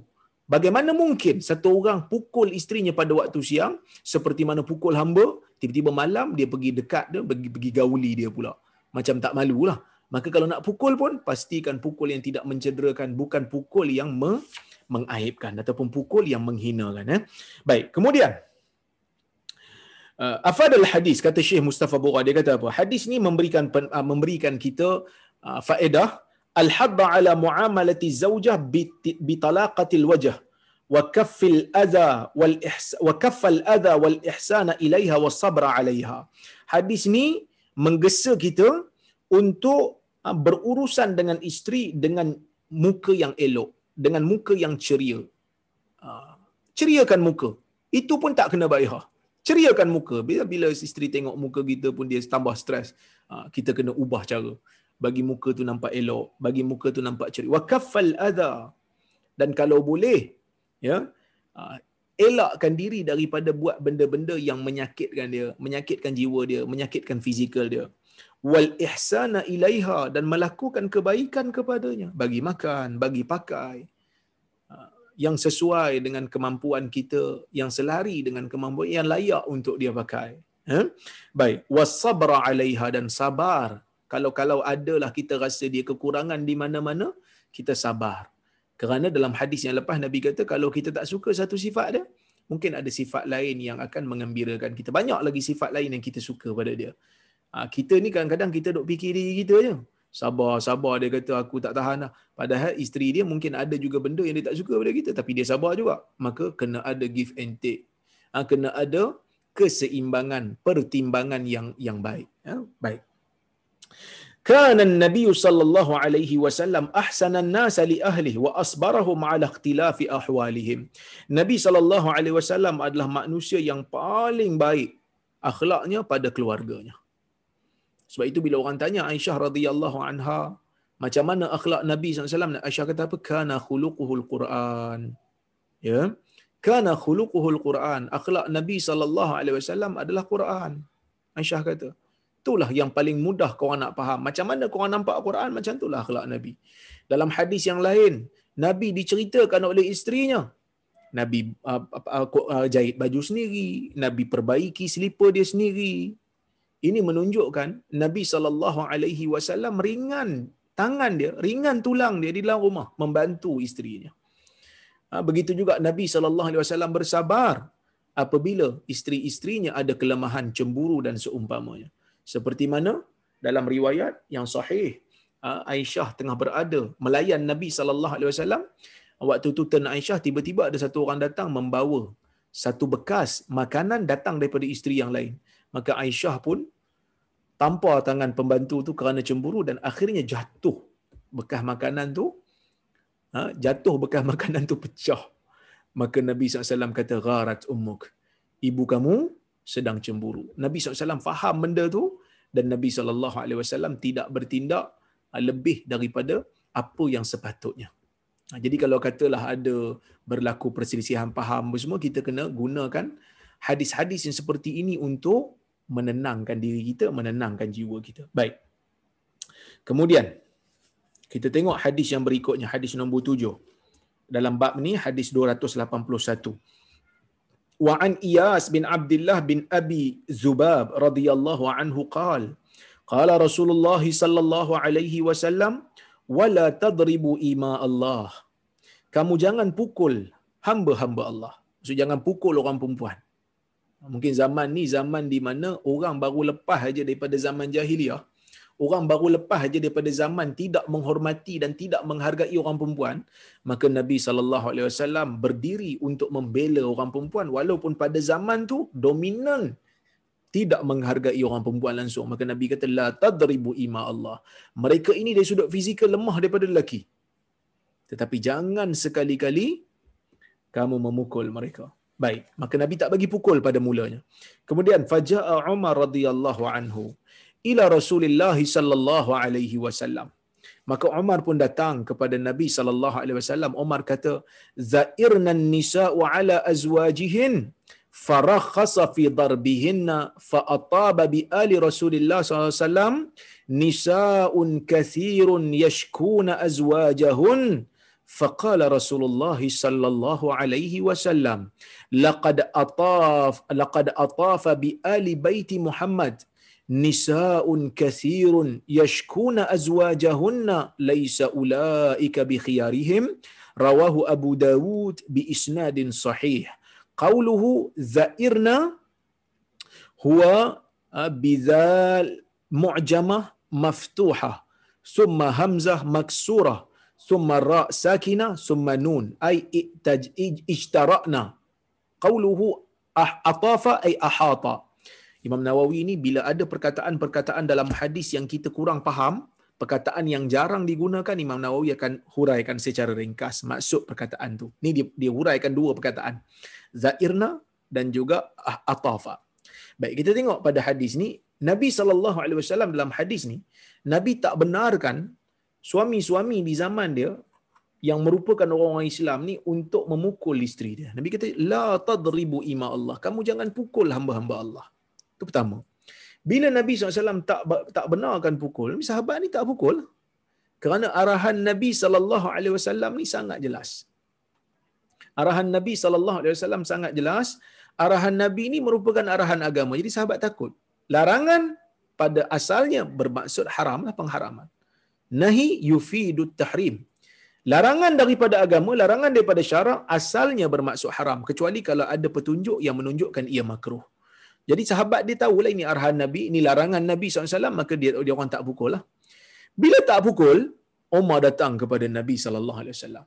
Bagaimana mungkin satu orang pukul isterinya pada waktu siang seperti mana pukul hamba? Tiba-tiba malam dia pergi dekat dia pergi, pergi gauli dia pula. Macam tak malulah maka kalau nak pukul pun pastikan pukul yang tidak mencederakan bukan pukul yang me- mengaibkan ataupun pukul yang menghinakan eh. Baik, kemudian uh, afadal hadis kata Syekh Mustafa Bura dia kata apa? Hadis ni memberikan uh, memberikan kita uh, faedah al-hadda ala muamalati zaujah bi talaqatil wajh wa kaffil adha wal wa kaffal adha wal ihsana ilaiha was sabra alaiha. Hadis ni menggesa kita untuk berurusan dengan isteri dengan muka yang elok dengan muka yang ceria. Ah, ceriakan muka. Itu pun tak kena baikah. Ceriakan muka. Bila bila isteri tengok muka kita pun dia tambah stres. Ah, kita kena ubah cara. Bagi muka tu nampak elok, bagi muka tu nampak ceria. Wa kaffal adha. Dan kalau boleh, ya, ah, elakkan diri daripada buat benda-benda yang menyakitkan dia, menyakitkan jiwa dia, menyakitkan fizikal dia wal ihsana ilaiha dan melakukan kebaikan kepadanya. Bagi makan bagi pakai ha, yang sesuai dengan kemampuan kita yang selari dengan kemampuan yang layak untuk dia pakai. Ha? baik. Wasabra alaiha dan sabar. Kalau kalau adalah kita rasa dia kekurangan di mana-mana kita sabar. Kerana dalam hadis yang lepas nabi kata kalau kita tak suka satu sifat dia mungkin ada sifat lain yang akan mengembirakan kita. Banyak lagi sifat lain yang kita suka pada dia Ha, kita ni kadang-kadang kita duk fikir diri kita je. Sabar, sabar dia kata aku tak tahan lah. Padahal isteri dia mungkin ada juga benda yang dia tak suka pada kita. Tapi dia sabar juga. Maka kena ada give and take. Ha, kena ada keseimbangan, pertimbangan yang yang baik. Ha, baik. Kana Nabi sallallahu alaihi wasallam ahsanan nas li ahlihi wa asbarahum ala ikhtilafi ahwalihim. Nabi sallallahu alaihi wasallam adalah manusia yang paling baik akhlaknya pada keluarganya. Sebab itu bila orang tanya Aisyah radhiyallahu anha, macam mana akhlak Nabi SAW? Aisyah kata apa? Kana khuluquhul Quran. Ya. Kana khuluquhul Quran. Akhlak Nabi SAW adalah Quran. Aisyah kata. Itulah yang paling mudah kau nak faham. Macam mana kau nampak Quran, macam itulah akhlak Nabi. Dalam hadis yang lain, Nabi diceritakan oleh isterinya. Nabi uh, uh, uh, jahit baju sendiri, Nabi perbaiki selipar dia sendiri, ini menunjukkan Nabi sallallahu alaihi wasallam ringan tangan dia, ringan tulang dia di dalam rumah membantu isterinya. Ha, begitu juga Nabi sallallahu alaihi wasallam bersabar apabila isteri-isterinya ada kelemahan cemburu dan seumpamanya. Seperti mana dalam riwayat yang sahih ha, Aisyah tengah berada melayan Nabi sallallahu alaihi wasallam waktu tu Tun Aisyah tiba-tiba ada satu orang datang membawa satu bekas makanan datang daripada isteri yang lain maka Aisyah pun tampar tangan pembantu tu kerana cemburu dan akhirnya jatuh bekas makanan tu. Ha, jatuh bekas [laughs] makanan tu pecah. Maka Nabi SAW kata gharat ummuk. Ibu kamu sedang cemburu. Nabi SAW faham benda tu dan Nabi SAW tidak bertindak lebih daripada apa yang sepatutnya. Ha, jadi kalau katalah ada berlaku perselisihan faham semua kita kena gunakan hadis-hadis yang seperti ini untuk menenangkan diri kita, menenangkan jiwa kita. Baik. Kemudian kita tengok hadis yang berikutnya, hadis nombor tujuh. Dalam bab ni hadis 281. wa an iyas bin abdullah bin abi zubab radhiyallahu anhu qala qala rasulullah sallallahu alaihi wasallam wala tadribu ima Allah kamu jangan pukul hamba-hamba Allah maksud jangan pukul orang perempuan mungkin zaman ni zaman di mana orang baru lepas aja daripada zaman jahiliah. Orang baru lepas aja daripada zaman tidak menghormati dan tidak menghargai orang perempuan maka Nabi sallallahu alaihi wasallam berdiri untuk membela orang perempuan walaupun pada zaman tu dominan tidak menghargai orang perempuan langsung. Maka Nabi kata la tadribu ima Allah. Mereka ini dari sudut fizikal lemah daripada lelaki. Tetapi jangan sekali-kali kamu memukul mereka Baik, maka Nabi tak bagi pukul pada mulanya. Kemudian faja'a Umar radhiyallahu anhu ila Rasulillah sallallahu alaihi wasallam. Maka Umar pun datang kepada Nabi sallallahu alaihi wasallam. Umar kata, "Za'irna an-nisa'u 'ala azwajihin farakhasa fi darbihin fa ataba bi ali Rasulillah sallallahu alaihi wasallam nisa'un kathirun yashkuna azwajahun." فقال رسول الله صلى الله عليه وسلم لقد أطاف لقد أطاف بآل بيت محمد. نساء كثير يشكون أزواجهن ليس أولئك بخيارهم. رواه أبو داود بإسناد صحيح. قوله زائرنا هو بذال معجمة مفتوحة ثم همزة مكسورة. ثم الراء ساكنه ثم نون اي اشترانا قوله atafa. اي احاط Imam Nawawi ini bila ada perkataan-perkataan dalam hadis yang kita kurang faham, perkataan yang jarang digunakan, Imam Nawawi akan huraikan secara ringkas maksud perkataan tu. Ini dia, dia huraikan dua perkataan. Zairna dan juga ah, Atafa. Baik, kita tengok pada hadis ni, Nabi SAW dalam hadis ni, Nabi tak benarkan suami-suami di zaman dia yang merupakan orang-orang Islam ni untuk memukul isteri dia. Nabi kata, La tadribu ima Allah. Kamu jangan pukul hamba-hamba Allah. Itu pertama. Bila Nabi SAW tak tak benarkan pukul, sahabat ni tak pukul. Kerana arahan Nabi SAW ni sangat jelas. Arahan Nabi SAW sangat jelas. Arahan Nabi ni merupakan arahan agama. Jadi sahabat takut. Larangan pada asalnya bermaksud haram lah pengharaman. Nahi yufidu tahrim. Larangan daripada agama, larangan daripada syarak asalnya bermaksud haram. Kecuali kalau ada petunjuk yang menunjukkan ia makruh. Jadi sahabat dia tahulah ini arahan Nabi, ini larangan Nabi SAW, maka dia, dia orang tak pukul lah. Bila tak pukul, Umar datang kepada Nabi SAW.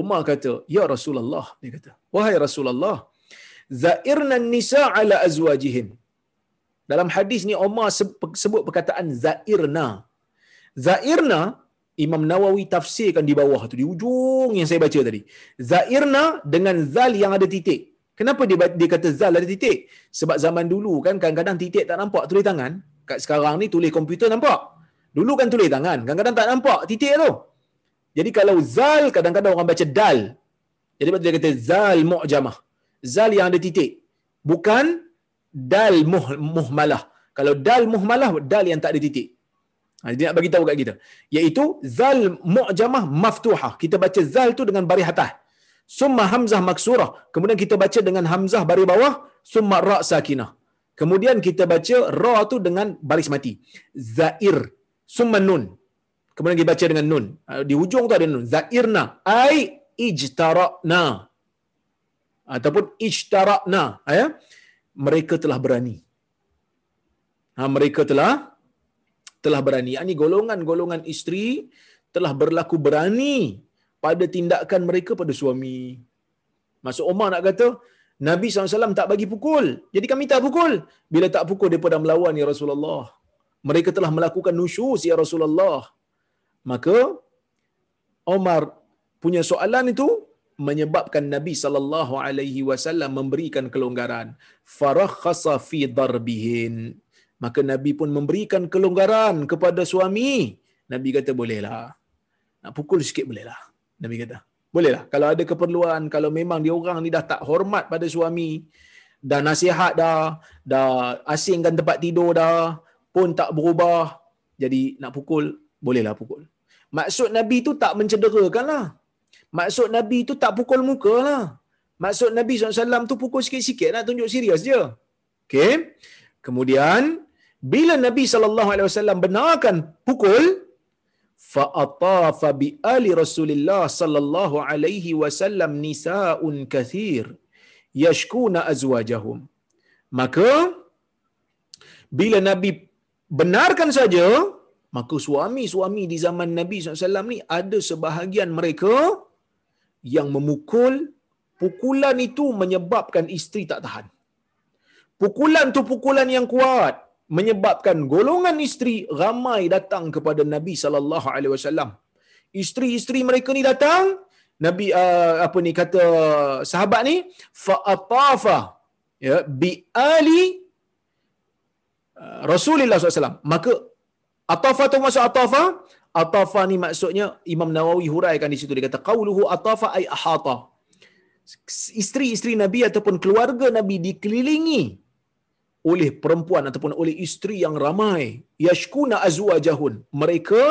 Umar kata, Ya Rasulullah, dia kata, Wahai Rasulullah, Zairna nisa ala azwajihin. Dalam hadis ni Umar sebut perkataan Zairna. Zairna, Imam Nawawi tafsirkan di bawah tu, di ujung yang saya baca tadi. Zairna dengan zal yang ada titik. Kenapa dia, dia kata zal ada titik? Sebab zaman dulu kan kadang-kadang titik tak nampak tulis tangan. Kat sekarang ni tulis komputer nampak. Dulu kan tulis tangan. Kadang-kadang tak nampak titik tu. Jadi kalau zal kadang-kadang orang baca dal. Jadi dia kata zal mu'jamah. Zal yang ada titik. Bukan dal muh, muhmalah. Kalau dal muhmalah, dal yang tak ada titik. Ha, dia nak bagi tahu kat kita. Iaitu zal mu'jamah maftuhah. Kita baca zal tu dengan baris atas. Summa hamzah maksurah. Kemudian kita baca dengan hamzah baris bawah. Summa ra sakinah. Kemudian kita baca ra tu dengan baris mati. Zair. Summa nun. Kemudian kita baca dengan nun. Ah, di hujung tu ada nun. Zairna. Ai ijtarana. Ataupun ijtarana. Ya? Mereka telah berani. Ha, mereka telah telah berani yakni golongan-golongan isteri telah berlaku berani pada tindakan mereka pada suami. Masuk Umar nak kata, Nabi SAW tak bagi pukul. Jadi kami tak pukul. Bila tak pukul, mereka dah melawan ya Rasulullah. Mereka telah melakukan nusyus ya Rasulullah. Maka, Umar punya soalan itu menyebabkan Nabi sallallahu alaihi wasallam memberikan kelonggaran farakhasa fi darbihin maka Nabi pun memberikan kelonggaran kepada suami Nabi kata bolehlah nak pukul sikit bolehlah Nabi kata. Bolehlah. Kalau ada keperluan, kalau memang dia orang ni dah tak hormat pada suami, dah nasihat dah, dah asingkan tempat tidur dah, pun tak berubah, jadi nak pukul, bolehlah pukul. Maksud Nabi tu tak mencederakan lah. Maksud Nabi tu tak pukul muka lah. Maksud Nabi SAW tu pukul sikit-sikit nak tunjuk serius je. Okay. Kemudian, bila Nabi SAW benarkan pukul, fa'atafa bi ali Rasulillah sallallahu alaihi wasallam nisa'un kathir yashkuna azwajahum. Maka, bila Nabi benarkan saja, maka suami-suami di zaman Nabi SAW ni ada sebahagian mereka yang memukul pukulan itu menyebabkan isteri tak tahan. Pukulan tu pukulan yang kuat menyebabkan golongan isteri ramai datang kepada Nabi sallallahu alaihi wasallam. Isteri-isteri mereka ni datang, Nabi uh, apa ni kata sahabat ni fa atafa ya bi ali uh, Rasulullah SAW. Maka atafa tu maksud atafa, atafa ni maksudnya Imam Nawawi huraikan di situ dia kata qauluhu atafa ay ahata isteri-isteri Nabi ataupun keluarga Nabi dikelilingi oleh perempuan ataupun oleh isteri yang ramai yashkuna azwajahun. Mereka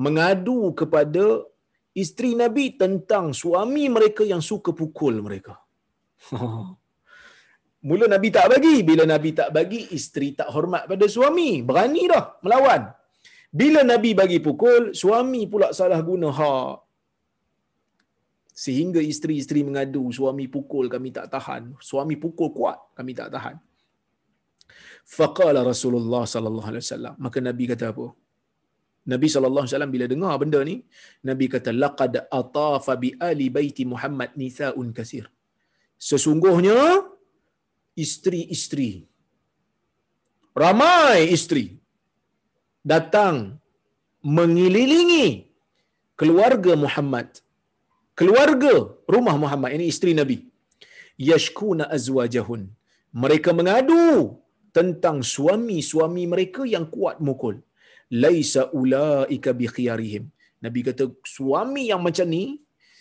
mengadu kepada isteri Nabi tentang suami mereka yang suka pukul mereka. [laughs] Mula Nabi tak bagi bila Nabi tak bagi isteri tak hormat pada suami. Berani dah melawan. Bila Nabi bagi pukul suami pula salah guna. Hak sehingga isteri-isteri mengadu suami pukul kami tak tahan. Suami pukul kuat kami tak tahan faqala rasulullah sallallahu alaihi wasallam. Maka nabi kata apa? Nabi sallallahu alaihi wasallam bila dengar benda ni nabi kata laqad atafa bi ali baiti muhammad nisaun kasir. Sesungguhnya isteri-isteri ramai isteri datang mengelilingi keluarga Muhammad keluarga rumah Muhammad ini isteri Nabi. Yashkuna azwajahun. Mereka mengadu tentang suami-suami mereka yang kuat mukul. Laisa ulaika bi khiyarihim. Nabi kata suami yang macam ni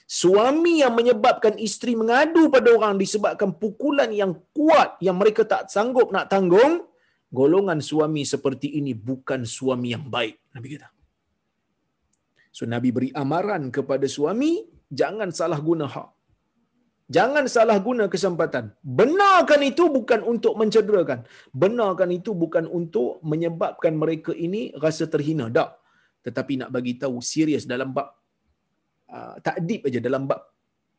suami yang menyebabkan isteri mengadu pada orang disebabkan pukulan yang kuat yang mereka tak sanggup nak tanggung golongan suami seperti ini bukan suami yang baik Nabi kata. So Nabi beri amaran kepada suami jangan salah guna hak. Jangan salah guna kesempatan. Benarkan itu bukan untuk mencederakan. Benarkan itu bukan untuk menyebabkan mereka ini rasa terhina. Tak. Tetapi nak bagi tahu serius dalam bab uh, takdib aja dalam bab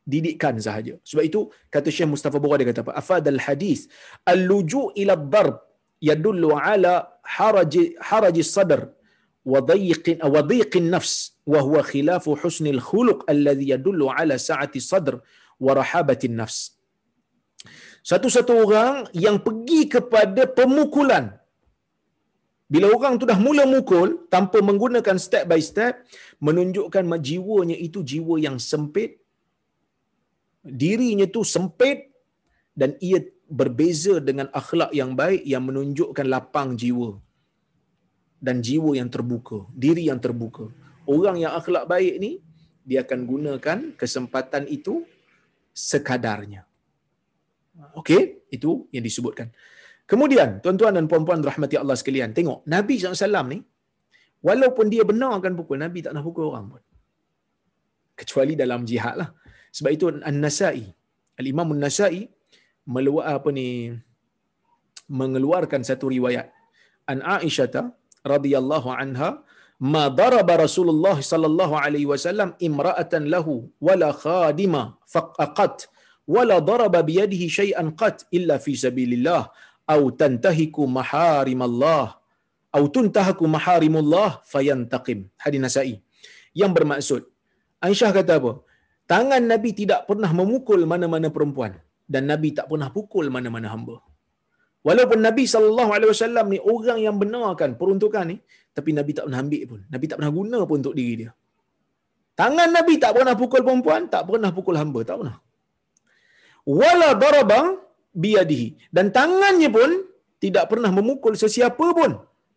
didikan sahaja. Sebab itu kata Syekh Mustafa Bora dia kata apa? Afadal hadis al-luju ila darb yadullu ala haraj haraj sadr wa dayiq wa nafs wa huwa khilafu husnil khuluq alladhi yadullu ala sa'ati sadr warahabatin nafs. Satu-satu orang yang pergi kepada pemukulan. Bila orang tu dah mula mukul tanpa menggunakan step by step, menunjukkan jiwanya itu jiwa yang sempit. Dirinya tu sempit dan ia berbeza dengan akhlak yang baik yang menunjukkan lapang jiwa dan jiwa yang terbuka, diri yang terbuka. Orang yang akhlak baik ni dia akan gunakan kesempatan itu sekadarnya. Okey, itu yang disebutkan. Kemudian, tuan-tuan dan puan-puan rahmati Allah sekalian, tengok Nabi SAW ni walaupun dia benarkan pukul Nabi tak nak pukul orang pun. Kecuali dalam jihad lah. Sebab itu An-Nasai, Al-Imam An-Nasai meluar apa ni mengeluarkan satu riwayat an Aisyah radhiyallahu anha ma daraba Rasulullah sallallahu alaihi wasallam imra'atan lahu wala khadima faqat wala daraba bi yadihi shay'an qat illa fi sabilillah aw tantahiku maharimallah aw tuntahaku maharimullah fayantaqim. Hadis Nasa'i. Yang bermaksud Aisyah kata apa? Tangan Nabi tidak pernah memukul mana-mana perempuan dan Nabi tak pernah pukul mana-mana hamba. Walaupun Nabi sallallahu alaihi wasallam ni orang yang benarkan peruntukan ni, tapi Nabi tak pernah ambil pun. Nabi tak pernah guna pun untuk diri dia. Tangan Nabi tak pernah pukul perempuan, tak pernah pukul hamba, tak pernah. Wala daraba biyadihi dan tangannya pun tidak pernah memukul sesiapa pun.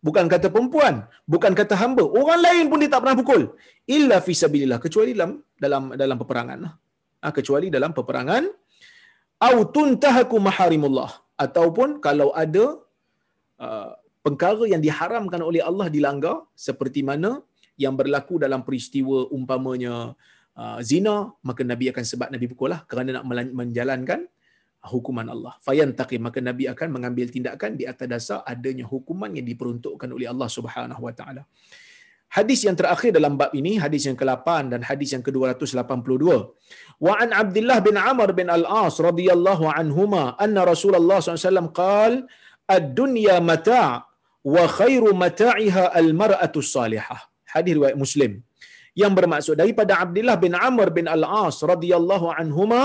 Bukan kata perempuan, bukan kata hamba, orang lain pun dia tak pernah pukul. Illa fi sabilillah kecuali dalam dalam dalam peperangan lah. Ha, kecuali dalam peperangan au tuntahaku maharimullah ataupun kalau ada uh, perkara yang diharamkan oleh Allah dilanggar seperti mana yang berlaku dalam peristiwa umpamanya uh, zina maka nabi akan sebab nabi pukul lah kerana nak menjalankan hukuman Allah fayantaqi maka nabi akan mengambil tindakan di atas dasar adanya hukuman yang diperuntukkan oleh Allah Subhanahu wa taala Hadis yang terakhir dalam bab ini, hadis yang ke-8 dan hadis yang ke-282. Wa an Abdullah bin Amr bin Al-As radhiyallahu anhuma anna Rasulullah SAW qal ad-dunya mata' wa khairu mata'iha al-mar'atu salihah. Hadis riwayat Muslim. Yang bermaksud daripada Abdullah bin Amr bin Al-As radhiyallahu anhuma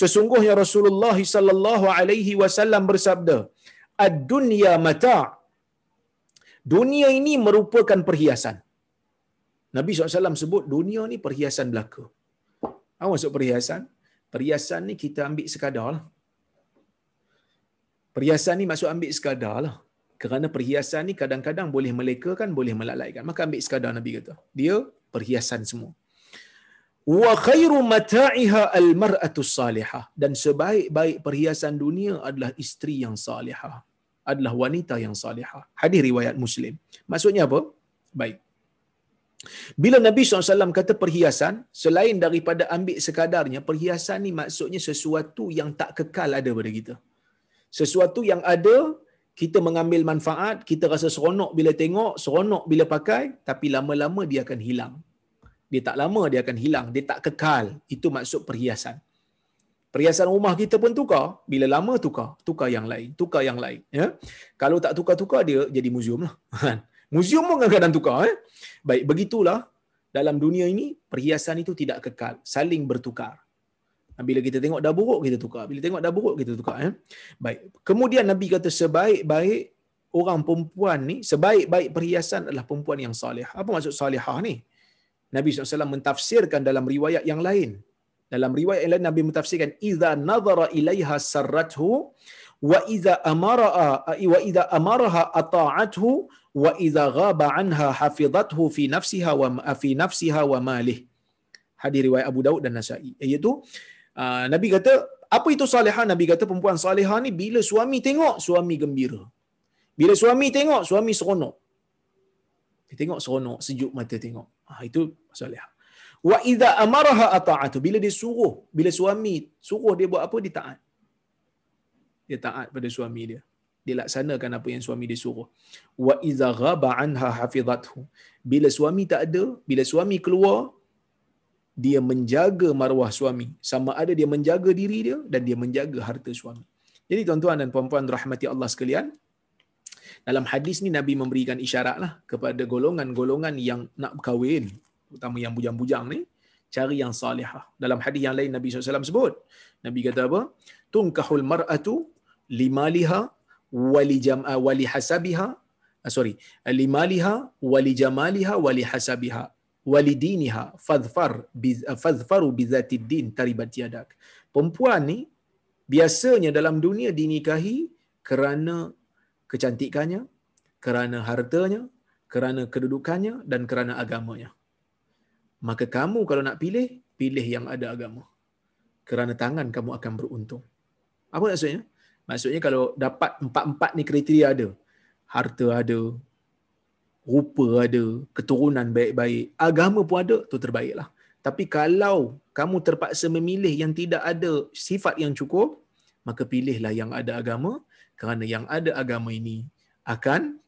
sesungguhnya Rasulullah sallallahu alaihi wasallam bersabda, ad-dunya mata' Dunia ini merupakan perhiasan. Nabi SAW sebut dunia ni perhiasan belaka. Apa maksud perhiasan? Perhiasan ni kita ambil sekadar lah. Perhiasan ni maksud ambil sekadar lah. Kerana perhiasan ni kadang-kadang boleh melekakan, boleh melalaikan. Maka ambil sekadar Nabi kata. Dia perhiasan semua. Wa khairu mata'iha al-mar'atu salihah. Dan sebaik-baik perhiasan dunia adalah isteri yang salihah. Adalah wanita yang salihah. Hadis riwayat Muslim. Maksudnya apa? Baik. Bila Nabi SAW kata perhiasan, selain daripada ambil sekadarnya, perhiasan ni maksudnya sesuatu yang tak kekal ada pada kita. Sesuatu yang ada, kita mengambil manfaat, kita rasa seronok bila tengok, seronok bila pakai, tapi lama-lama dia akan hilang. Dia tak lama, dia akan hilang. Dia tak kekal. Itu maksud perhiasan. Perhiasan rumah kita pun tukar. Bila lama tukar, tukar yang lain. Tukar yang lain. Ya? Kalau tak tukar-tukar, dia jadi muzium lah. [laughs] Muzium pun kadang-kadang tukar. Eh? Baik, begitulah dalam dunia ini, perhiasan itu tidak kekal. Saling bertukar. Bila kita tengok dah buruk, kita tukar. Bila tengok dah buruk, kita tukar. Eh? Baik. Kemudian Nabi kata sebaik-baik orang perempuan ni, sebaik-baik perhiasan adalah perempuan yang salih. Apa maksud salihah ni? Nabi SAW mentafsirkan dalam riwayat yang lain. Dalam riwayat yang lain, Nabi mentafsirkan, إِذَا نَظَرَ إِلَيْهَا سَرَّتْهُ وَإِذَا أَمَرَهَا وَإِذَا أَمَرَهَا أَطَاعَتْهُ وَإِذَا غَابَ عَنْهَا حَفِظَتْهُ فِي نَفْسِهَا وَمَا فِي نَفْسِهَا وَمَالِهِ Hadir riwayat Abu Daud dan Nasa'i. Iaitu, uh, Nabi kata apa itu salihah? Nabi kata perempuan salihah ni bila suami tengok suami gembira. Bila suami tengok suami seronok. Dia tengok seronok sejuk mata tengok. Ah itu salihah. Wa idza amaraha ata'atu bila dia suruh bila suami suruh dia buat apa dia taat. Dia taat pada suami dia. Dia laksanakan apa yang suami dia suruh. Wa iza ghaba anha hafizathu. Bila suami tak ada, bila suami keluar, dia menjaga maruah suami. Sama ada dia menjaga diri dia dan dia menjaga harta suami. Jadi tuan-tuan dan puan-puan rahmati Allah sekalian, dalam hadis ni Nabi memberikan isyarat lah kepada golongan-golongan yang nak berkahwin, terutama yang bujang-bujang ni, cari yang salihah. Dalam hadis yang lain Nabi SAW sebut, Nabi kata apa? Tunkahul mar'atu limaliha wali jam uh, wali hasabiha sorry limaliha wali jamaliha wali hasabiha wali diniha fadfar biz, uh, fadfaru bizati din taribat yadak perempuan ni biasanya dalam dunia dinikahi kerana kecantikannya kerana hartanya kerana kedudukannya dan kerana agamanya. Maka kamu kalau nak pilih pilih yang ada agama. Kerana tangan kamu akan beruntung. Apa maksudnya? Maksudnya kalau dapat empat-empat ni kriteria ada. Harta ada, rupa ada, keturunan baik-baik, agama pun ada, tu terbaiklah. Tapi kalau kamu terpaksa memilih yang tidak ada sifat yang cukup, maka pilihlah yang ada agama kerana yang ada agama ini akan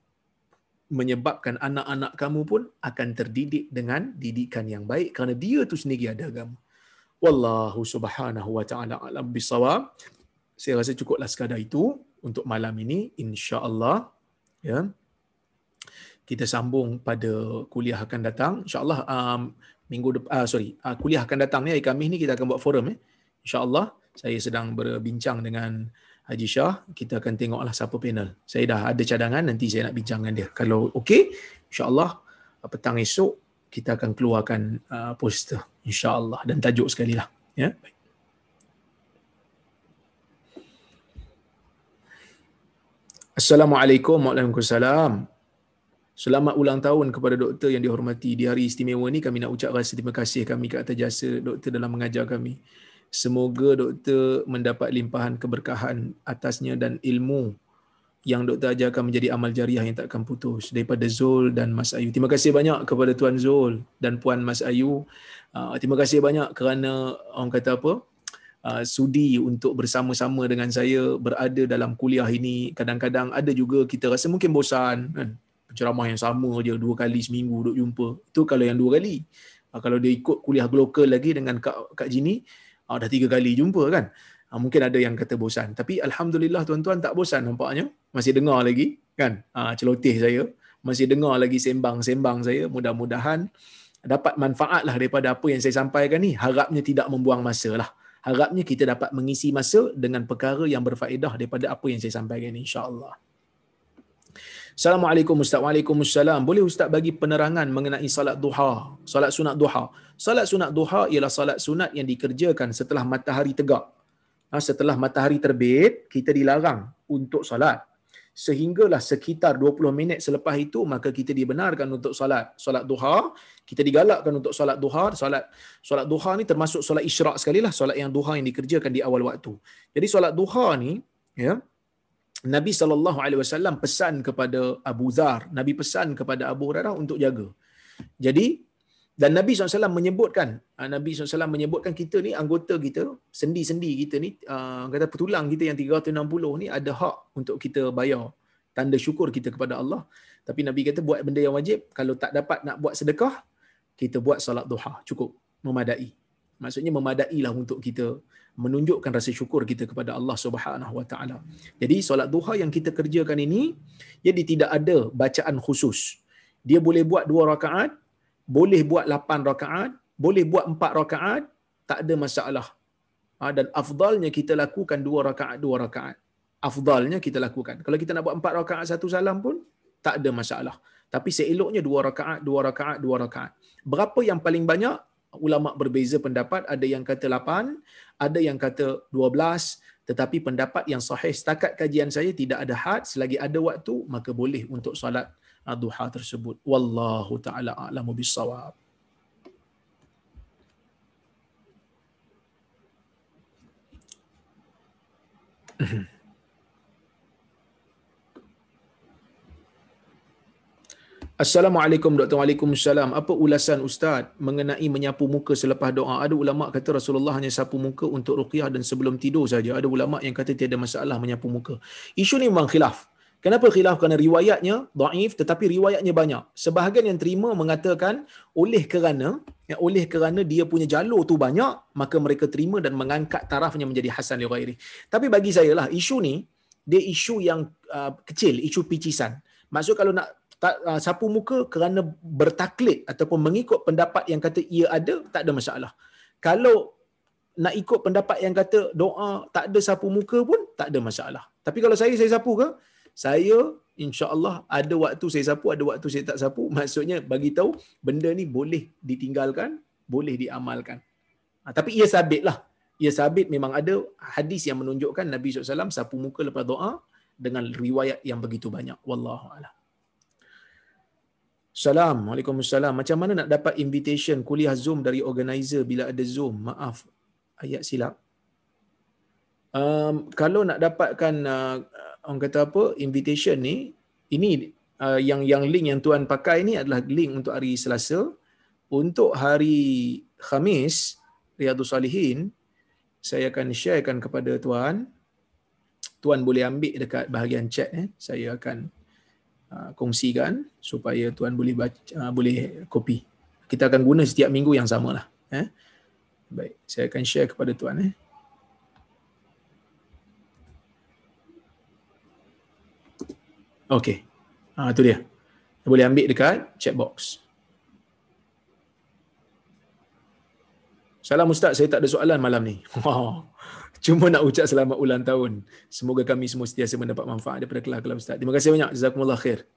menyebabkan anak-anak kamu pun akan terdidik dengan didikan yang baik kerana dia tu sendiri ada agama. Wallahu subhanahu wa ta'ala alam bisawab saya rasa cukuplah sekadar itu untuk malam ini insya-Allah ya kita sambung pada kuliah akan datang. insya-Allah um, minggu depan uh, sorry uh, kuliah akan datang ni hari Khamis ni kita akan buat forum eh insya-Allah saya sedang berbincang dengan Haji Shah. Kita akan tengoklah siapa panel. Saya dah ada cadangan nanti saya nak bincang dengan dia. Kalau okey insya-Allah petang esok kita akan keluarkan uh, poster insya-Allah. Dan tajuk sekali lah ya. Baik. Assalamualaikum warahmatullahi wabarakatuh. Selamat ulang tahun kepada doktor yang dihormati. Di hari istimewa ini kami nak ucap rasa terima kasih kami ke atas jasa doktor dalam mengajar kami. Semoga doktor mendapat limpahan keberkahan atasnya dan ilmu yang doktor ajarkan menjadi amal jariah yang takkan putus daripada Zul dan Mas Ayu. Terima kasih banyak kepada Tuan Zul dan Puan Mas Ayu. Uh, terima kasih banyak kerana orang kata apa? Uh, sudi untuk bersama-sama dengan saya berada dalam kuliah ini. Kadang-kadang ada juga kita rasa mungkin bosan kan. Ceramah yang sama je dua kali seminggu duk jumpa. Itu kalau yang dua kali. Uh, kalau dia ikut kuliah global lagi dengan Kak, Kak Jini, uh, dah tiga kali jumpa kan. Ha, mungkin ada yang kata bosan. Tapi Alhamdulillah tuan-tuan tak bosan nampaknya. Masih dengar lagi kan ha, celoteh saya. Masih dengar lagi sembang-sembang saya. Mudah-mudahan dapat manfaat lah daripada apa yang saya sampaikan ni. Harapnya tidak membuang masa lah. Harapnya kita dapat mengisi masa dengan perkara yang berfaedah daripada apa yang saya sampaikan ni insyaAllah. Assalamualaikum Ustaz. Waalaikumsalam. Boleh Ustaz bagi penerangan mengenai salat duha, salat sunat duha. Salat sunat duha ialah salat sunat yang dikerjakan setelah matahari tegak. Ha, setelah matahari terbit kita dilarang untuk solat sehinggalah sekitar 20 minit selepas itu maka kita dibenarkan untuk solat solat duha kita digalakkan untuk solat duha. Solat solat duha ni termasuk solat isyraq sekali lah solat yang duha yang dikerjakan di awal waktu. Jadi solat duha ni ya Nabi sallallahu alaihi wasallam pesan kepada Abu Zar Nabi pesan kepada Abu Hurairah untuk jaga jadi dan Nabi SAW menyebutkan, ah, Nabi SAW menyebutkan kita ni anggota kita, sendi-sendi kita ni, uh, kata petulang kita yang 360 ni ada hak untuk kita bayar tanda syukur kita kepada Allah. Tapi Nabi kata buat benda yang wajib, kalau tak dapat nak buat sedekah, kita buat salat duha, cukup, memadai. Maksudnya memadai lah untuk kita menunjukkan rasa syukur kita kepada Allah Subhanahu Wa Taala. Jadi solat duha yang kita kerjakan ini, jadi tidak ada bacaan khusus. Dia boleh buat dua rakaat, boleh buat 8 rakaat, boleh buat 4 rakaat, tak ada masalah. Ha, dan afdalnya kita lakukan 2 rakaat, 2 rakaat. Afdalnya kita lakukan. Kalau kita nak buat 4 rakaat satu salam pun, tak ada masalah. Tapi seeloknya 2 rakaat, 2 rakaat, 2 rakaat. Berapa yang paling banyak? Ulama berbeza pendapat. Ada yang kata 8, ada yang kata 12. Tetapi pendapat yang sahih setakat kajian saya tidak ada had. Selagi ada waktu, maka boleh untuk salat duha tersebut. Wallahu taala a'lamu bissawab. [clears throat] Assalamualaikum Dr. Waalaikumsalam. Apa ulasan Ustaz mengenai menyapu muka selepas doa? Ada ulama kata Rasulullah hanya sapu muka untuk ruqyah dan sebelum tidur saja. Ada ulama yang kata tiada masalah menyapu muka. Isu ni memang khilaf. Kenapa khilaf? Kerana riwayatnya daif tetapi riwayatnya banyak. Sebahagian yang terima mengatakan oleh kerana ya, oleh kerana dia punya jalur tu banyak, maka mereka terima dan mengangkat tarafnya menjadi hasan li ghairi. Tapi bagi saya lah isu ni dia isu yang uh, kecil, isu picisan. Maksud kalau nak tak, uh, sapu muka kerana bertaklid ataupun mengikut pendapat yang kata ia ada, tak ada masalah. Kalau nak ikut pendapat yang kata doa tak ada sapu muka pun tak ada masalah. Tapi kalau saya saya sapu ke? saya insya-Allah ada waktu saya sapu, ada waktu saya tak sapu. Maksudnya bagi tahu benda ni boleh ditinggalkan, boleh diamalkan. Ha, tapi ia sabit lah. Ia sabit memang ada hadis yang menunjukkan Nabi SAW sapu muka lepas doa dengan riwayat yang begitu banyak. Wallahu a'lam. Assalamualaikum Waalaikumsalam. Macam mana nak dapat invitation kuliah Zoom dari organizer bila ada Zoom? Maaf, ayat silap. Um, kalau nak dapatkan uh, orang kata apa invitation ni ini uh, yang yang link yang tuan pakai ni adalah link untuk hari Selasa untuk hari Khamis Riyadhus Salihin saya akan sharekan kepada tuan tuan boleh ambil dekat bahagian chat eh saya akan uh, kongsikan supaya tuan boleh baca, uh, boleh copy kita akan guna setiap minggu yang samalah eh baik saya akan share kepada tuan eh Okey. Ha, tu dia. Boleh ambil dekat chat box. Salam Ustaz, saya tak ada soalan malam ni. [laughs] Cuma nak ucap selamat ulang tahun. Semoga kami semua sentiasa mendapat manfaat daripada kelak-kelak Ustaz. Terima kasih banyak. Jazakumullah khair.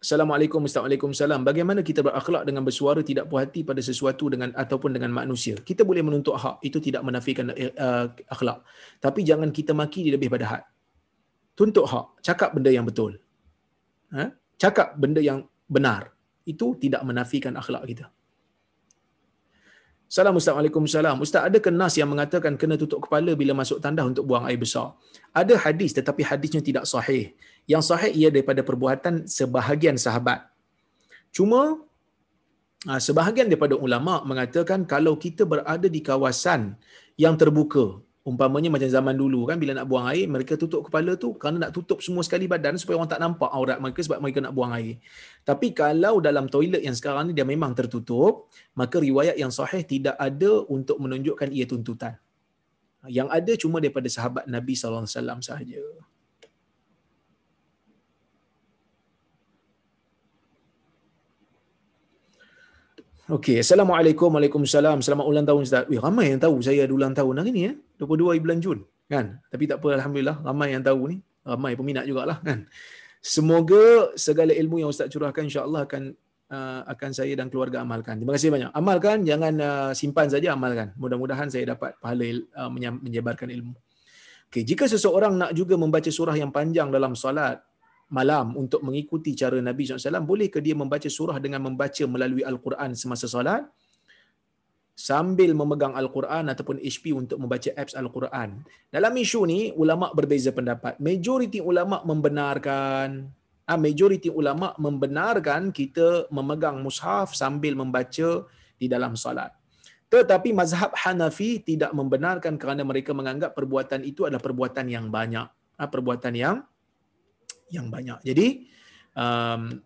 Assalamualaikum Waalaikumsalam. Bagaimana kita berakhlak dengan bersuara tidak puas hati pada sesuatu dengan ataupun dengan manusia? Kita boleh menuntut hak. Itu tidak menafikan uh, akhlak. Tapi jangan kita maki di lebih pada had. Tuntut hak. Cakap benda yang betul. Ha? Cakap benda yang benar. Itu tidak menafikan akhlak kita. Assalamualaikum salam. Ustaz, ada kenas yang mengatakan kena tutup kepala bila masuk tandas untuk buang air besar? Ada hadis tetapi hadisnya tidak sahih. Yang sahih ia daripada perbuatan sebahagian sahabat. Cuma ah, sebahagian daripada ulama mengatakan kalau kita berada di kawasan yang terbuka, umpamanya macam zaman dulu kan bila nak buang air mereka tutup kepala tu kerana nak tutup semua sekali badan supaya orang tak nampak aurat mereka sebab mereka nak buang air. Tapi kalau dalam toilet yang sekarang ni dia memang tertutup, maka riwayat yang sahih tidak ada untuk menunjukkan ia tuntutan. Yang ada cuma daripada sahabat Nabi sallallahu alaihi wasallam sahaja. Okey, Assalamualaikum, Waalaikumsalam. Selamat ulang tahun Ustaz. Wih, ramai yang tahu saya ada ulang tahun hari ni ya. 22 bulan Jun. Kan? Tapi tak apa, Alhamdulillah. Ramai yang tahu ni. Ramai peminat jugalah. Kan? Semoga segala ilmu yang Ustaz curahkan insyaAllah akan uh, akan saya dan keluarga amalkan. Terima kasih banyak. Amalkan, jangan uh, simpan saja amalkan. Mudah-mudahan saya dapat pahala uh, menyebarkan ilmu. Okay, jika seseorang nak juga membaca surah yang panjang dalam solat, malam untuk mengikuti cara Nabi SAW, boleh ke dia membaca surah dengan membaca melalui Al-Quran semasa solat? Sambil memegang Al-Quran ataupun HP untuk membaca apps Al-Quran. Dalam isu ni, ulama berbeza pendapat. Majoriti ulama membenarkan Ah, majoriti ulama membenarkan kita memegang mushaf sambil membaca di dalam solat. Tetapi mazhab Hanafi tidak membenarkan kerana mereka menganggap perbuatan itu adalah perbuatan yang banyak. Ah, perbuatan yang yang banyak. Jadi um,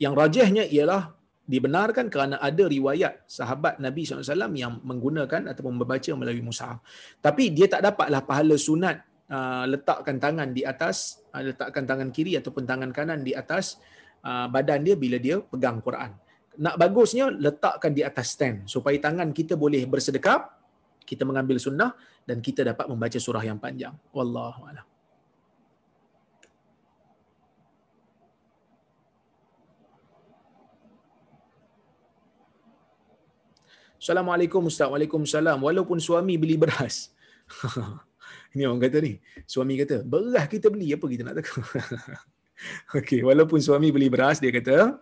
yang rajahnya ialah dibenarkan kerana ada riwayat sahabat Nabi SAW yang menggunakan atau membaca melalui mushaf. Tapi dia tak dapatlah pahala sunat uh, letakkan tangan di atas, uh, letakkan tangan kiri ataupun tangan kanan di atas uh, badan dia bila dia pegang Quran. Nak bagusnya letakkan di atas stand supaya tangan kita boleh bersedekap, kita mengambil sunnah dan kita dapat membaca surah yang panjang. Wallahu a'lam. Assalamualaikum Ustaz. Waalaikumsalam. Walaupun suami beli beras. [laughs] Ini orang kata ni. Suami kata, beras kita beli apa kita nak takut. [laughs] Okey, walaupun suami beli beras dia kata,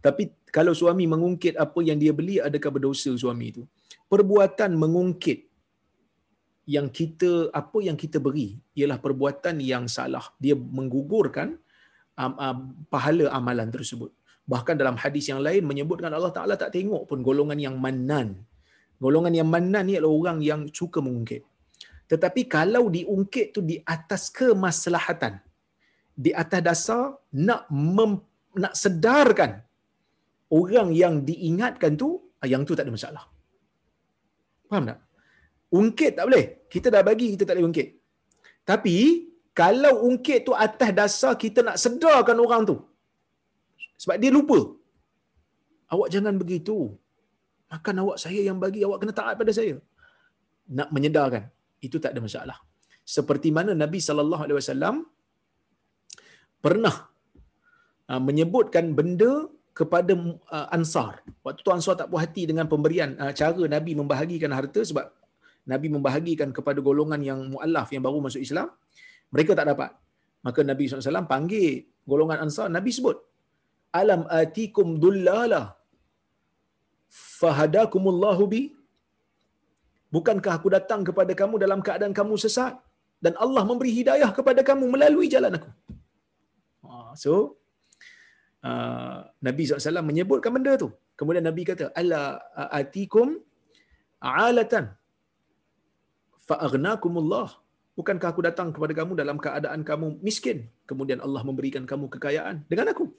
tapi kalau suami mengungkit apa yang dia beli adakah berdosa suami itu? Perbuatan mengungkit yang kita apa yang kita beri ialah perbuatan yang salah. Dia menggugurkan um, um, pahala amalan tersebut. Bahkan dalam hadis yang lain menyebutkan Allah Ta'ala tak tengok pun golongan yang manan. Golongan yang manan ni adalah orang yang suka mengungkit. Tetapi kalau diungkit tu di atas kemaslahatan, di atas dasar nak mem, nak sedarkan orang yang diingatkan tu, ah, yang tu tak ada masalah. Faham tak? Ungkit tak boleh. Kita dah bagi, kita tak boleh ungkit. Tapi, kalau ungkit tu atas dasar kita nak sedarkan orang tu, sebab dia lupa. Awak jangan begitu. Makan awak saya yang bagi, awak kena taat pada saya. Nak menyedarkan. Itu tak ada masalah. Seperti mana Nabi wasallam pernah uh, menyebutkan benda kepada uh, Ansar. Waktu tu Ansar tak puas hati dengan pemberian uh, cara Nabi membahagikan harta sebab Nabi membahagikan kepada golongan yang mualaf yang baru masuk Islam. Mereka tak dapat. Maka Nabi SAW panggil golongan Ansar, Nabi sebut, alam atikum dullala fahadakumullahu bi? Bukankah aku datang kepada kamu dalam keadaan kamu sesat? Dan Allah memberi hidayah kepada kamu melalui jalan aku. Ha, so uh, Nabi SAW menyebutkan benda tu. Kemudian Nabi kata ala atikum alatan fa'aghnakumullah bukankah aku datang kepada kamu dalam keadaan kamu miskin? Kemudian Allah memberikan kamu kekayaan dengan aku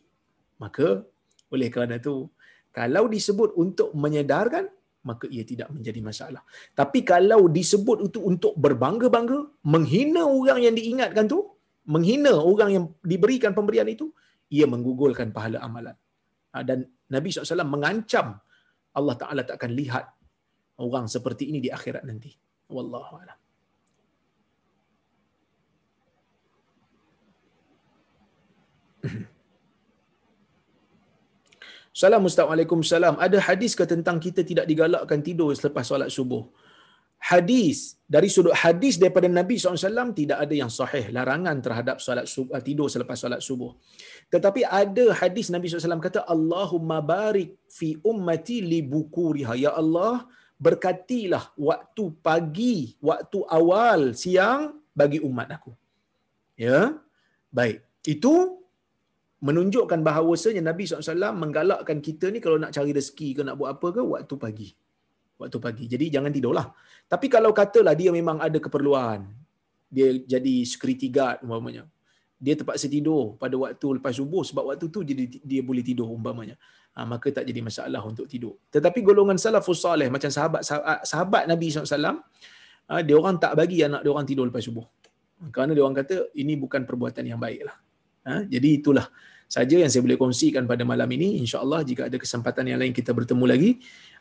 maka oleh kerana itu kalau disebut untuk menyedarkan maka ia tidak menjadi masalah. Tapi kalau disebut itu untuk berbangga-bangga menghina orang yang diingatkan tu menghina orang yang diberikan pemberian itu ia menggugurkan pahala amalan. Ha, dan Nabi SAW mengancam Allah Ta'ala tak akan lihat orang seperti ini di akhirat nanti. Wallahu a'lam. Assalamualaikum [clears throat] salam. Ada hadis ke tentang kita tidak digalakkan tidur selepas solat subuh? hadis dari sudut hadis daripada Nabi SAW tidak ada yang sahih larangan terhadap solat subuh, uh, tidur selepas solat subuh. Tetapi ada hadis Nabi SAW kata Allahumma barik fi ummati li bukuriha. Ya Allah, berkatilah waktu pagi, waktu awal, siang bagi umat aku. Ya, baik. Itu menunjukkan bahawasanya Nabi SAW menggalakkan kita ni kalau nak cari rezeki ke nak buat apa ke waktu pagi. Waktu pagi. Jadi jangan tidurlah. Tapi kalau katalah dia memang ada keperluan, dia jadi security guard umpamanya. Dia terpaksa tidur pada waktu lepas subuh sebab waktu tu jadi dia boleh tidur umpamanya. Ha, maka tak jadi masalah untuk tidur. Tetapi golongan salafus salih macam sahabat sahabat, sahabat Nabi SAW, ha, dia orang tak bagi anak dia orang tidur lepas subuh. Kerana dia orang kata ini bukan perbuatan yang baik lah. Ha, jadi itulah saja yang saya boleh kongsikan pada malam ini. InsyaAllah jika ada kesempatan yang lain kita bertemu lagi.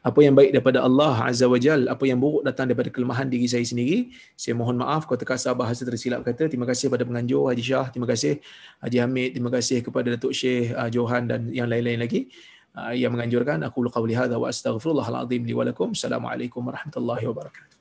Apa yang baik daripada Allah Azza wa Jal, apa yang buruk datang daripada kelemahan diri saya sendiri. Saya mohon maaf kalau terkasar bahasa tersilap kata. Terima kasih kepada penganjur Haji Shah. Terima kasih Haji Hamid. Terima kasih kepada Datuk Syekh uh, Johan dan yang lain-lain lagi. Uh, yang menganjurkan. Aku luka wali hadha wa astaghfirullahaladzim li walakum. Assalamualaikum warahmatullahi wabarakatuh.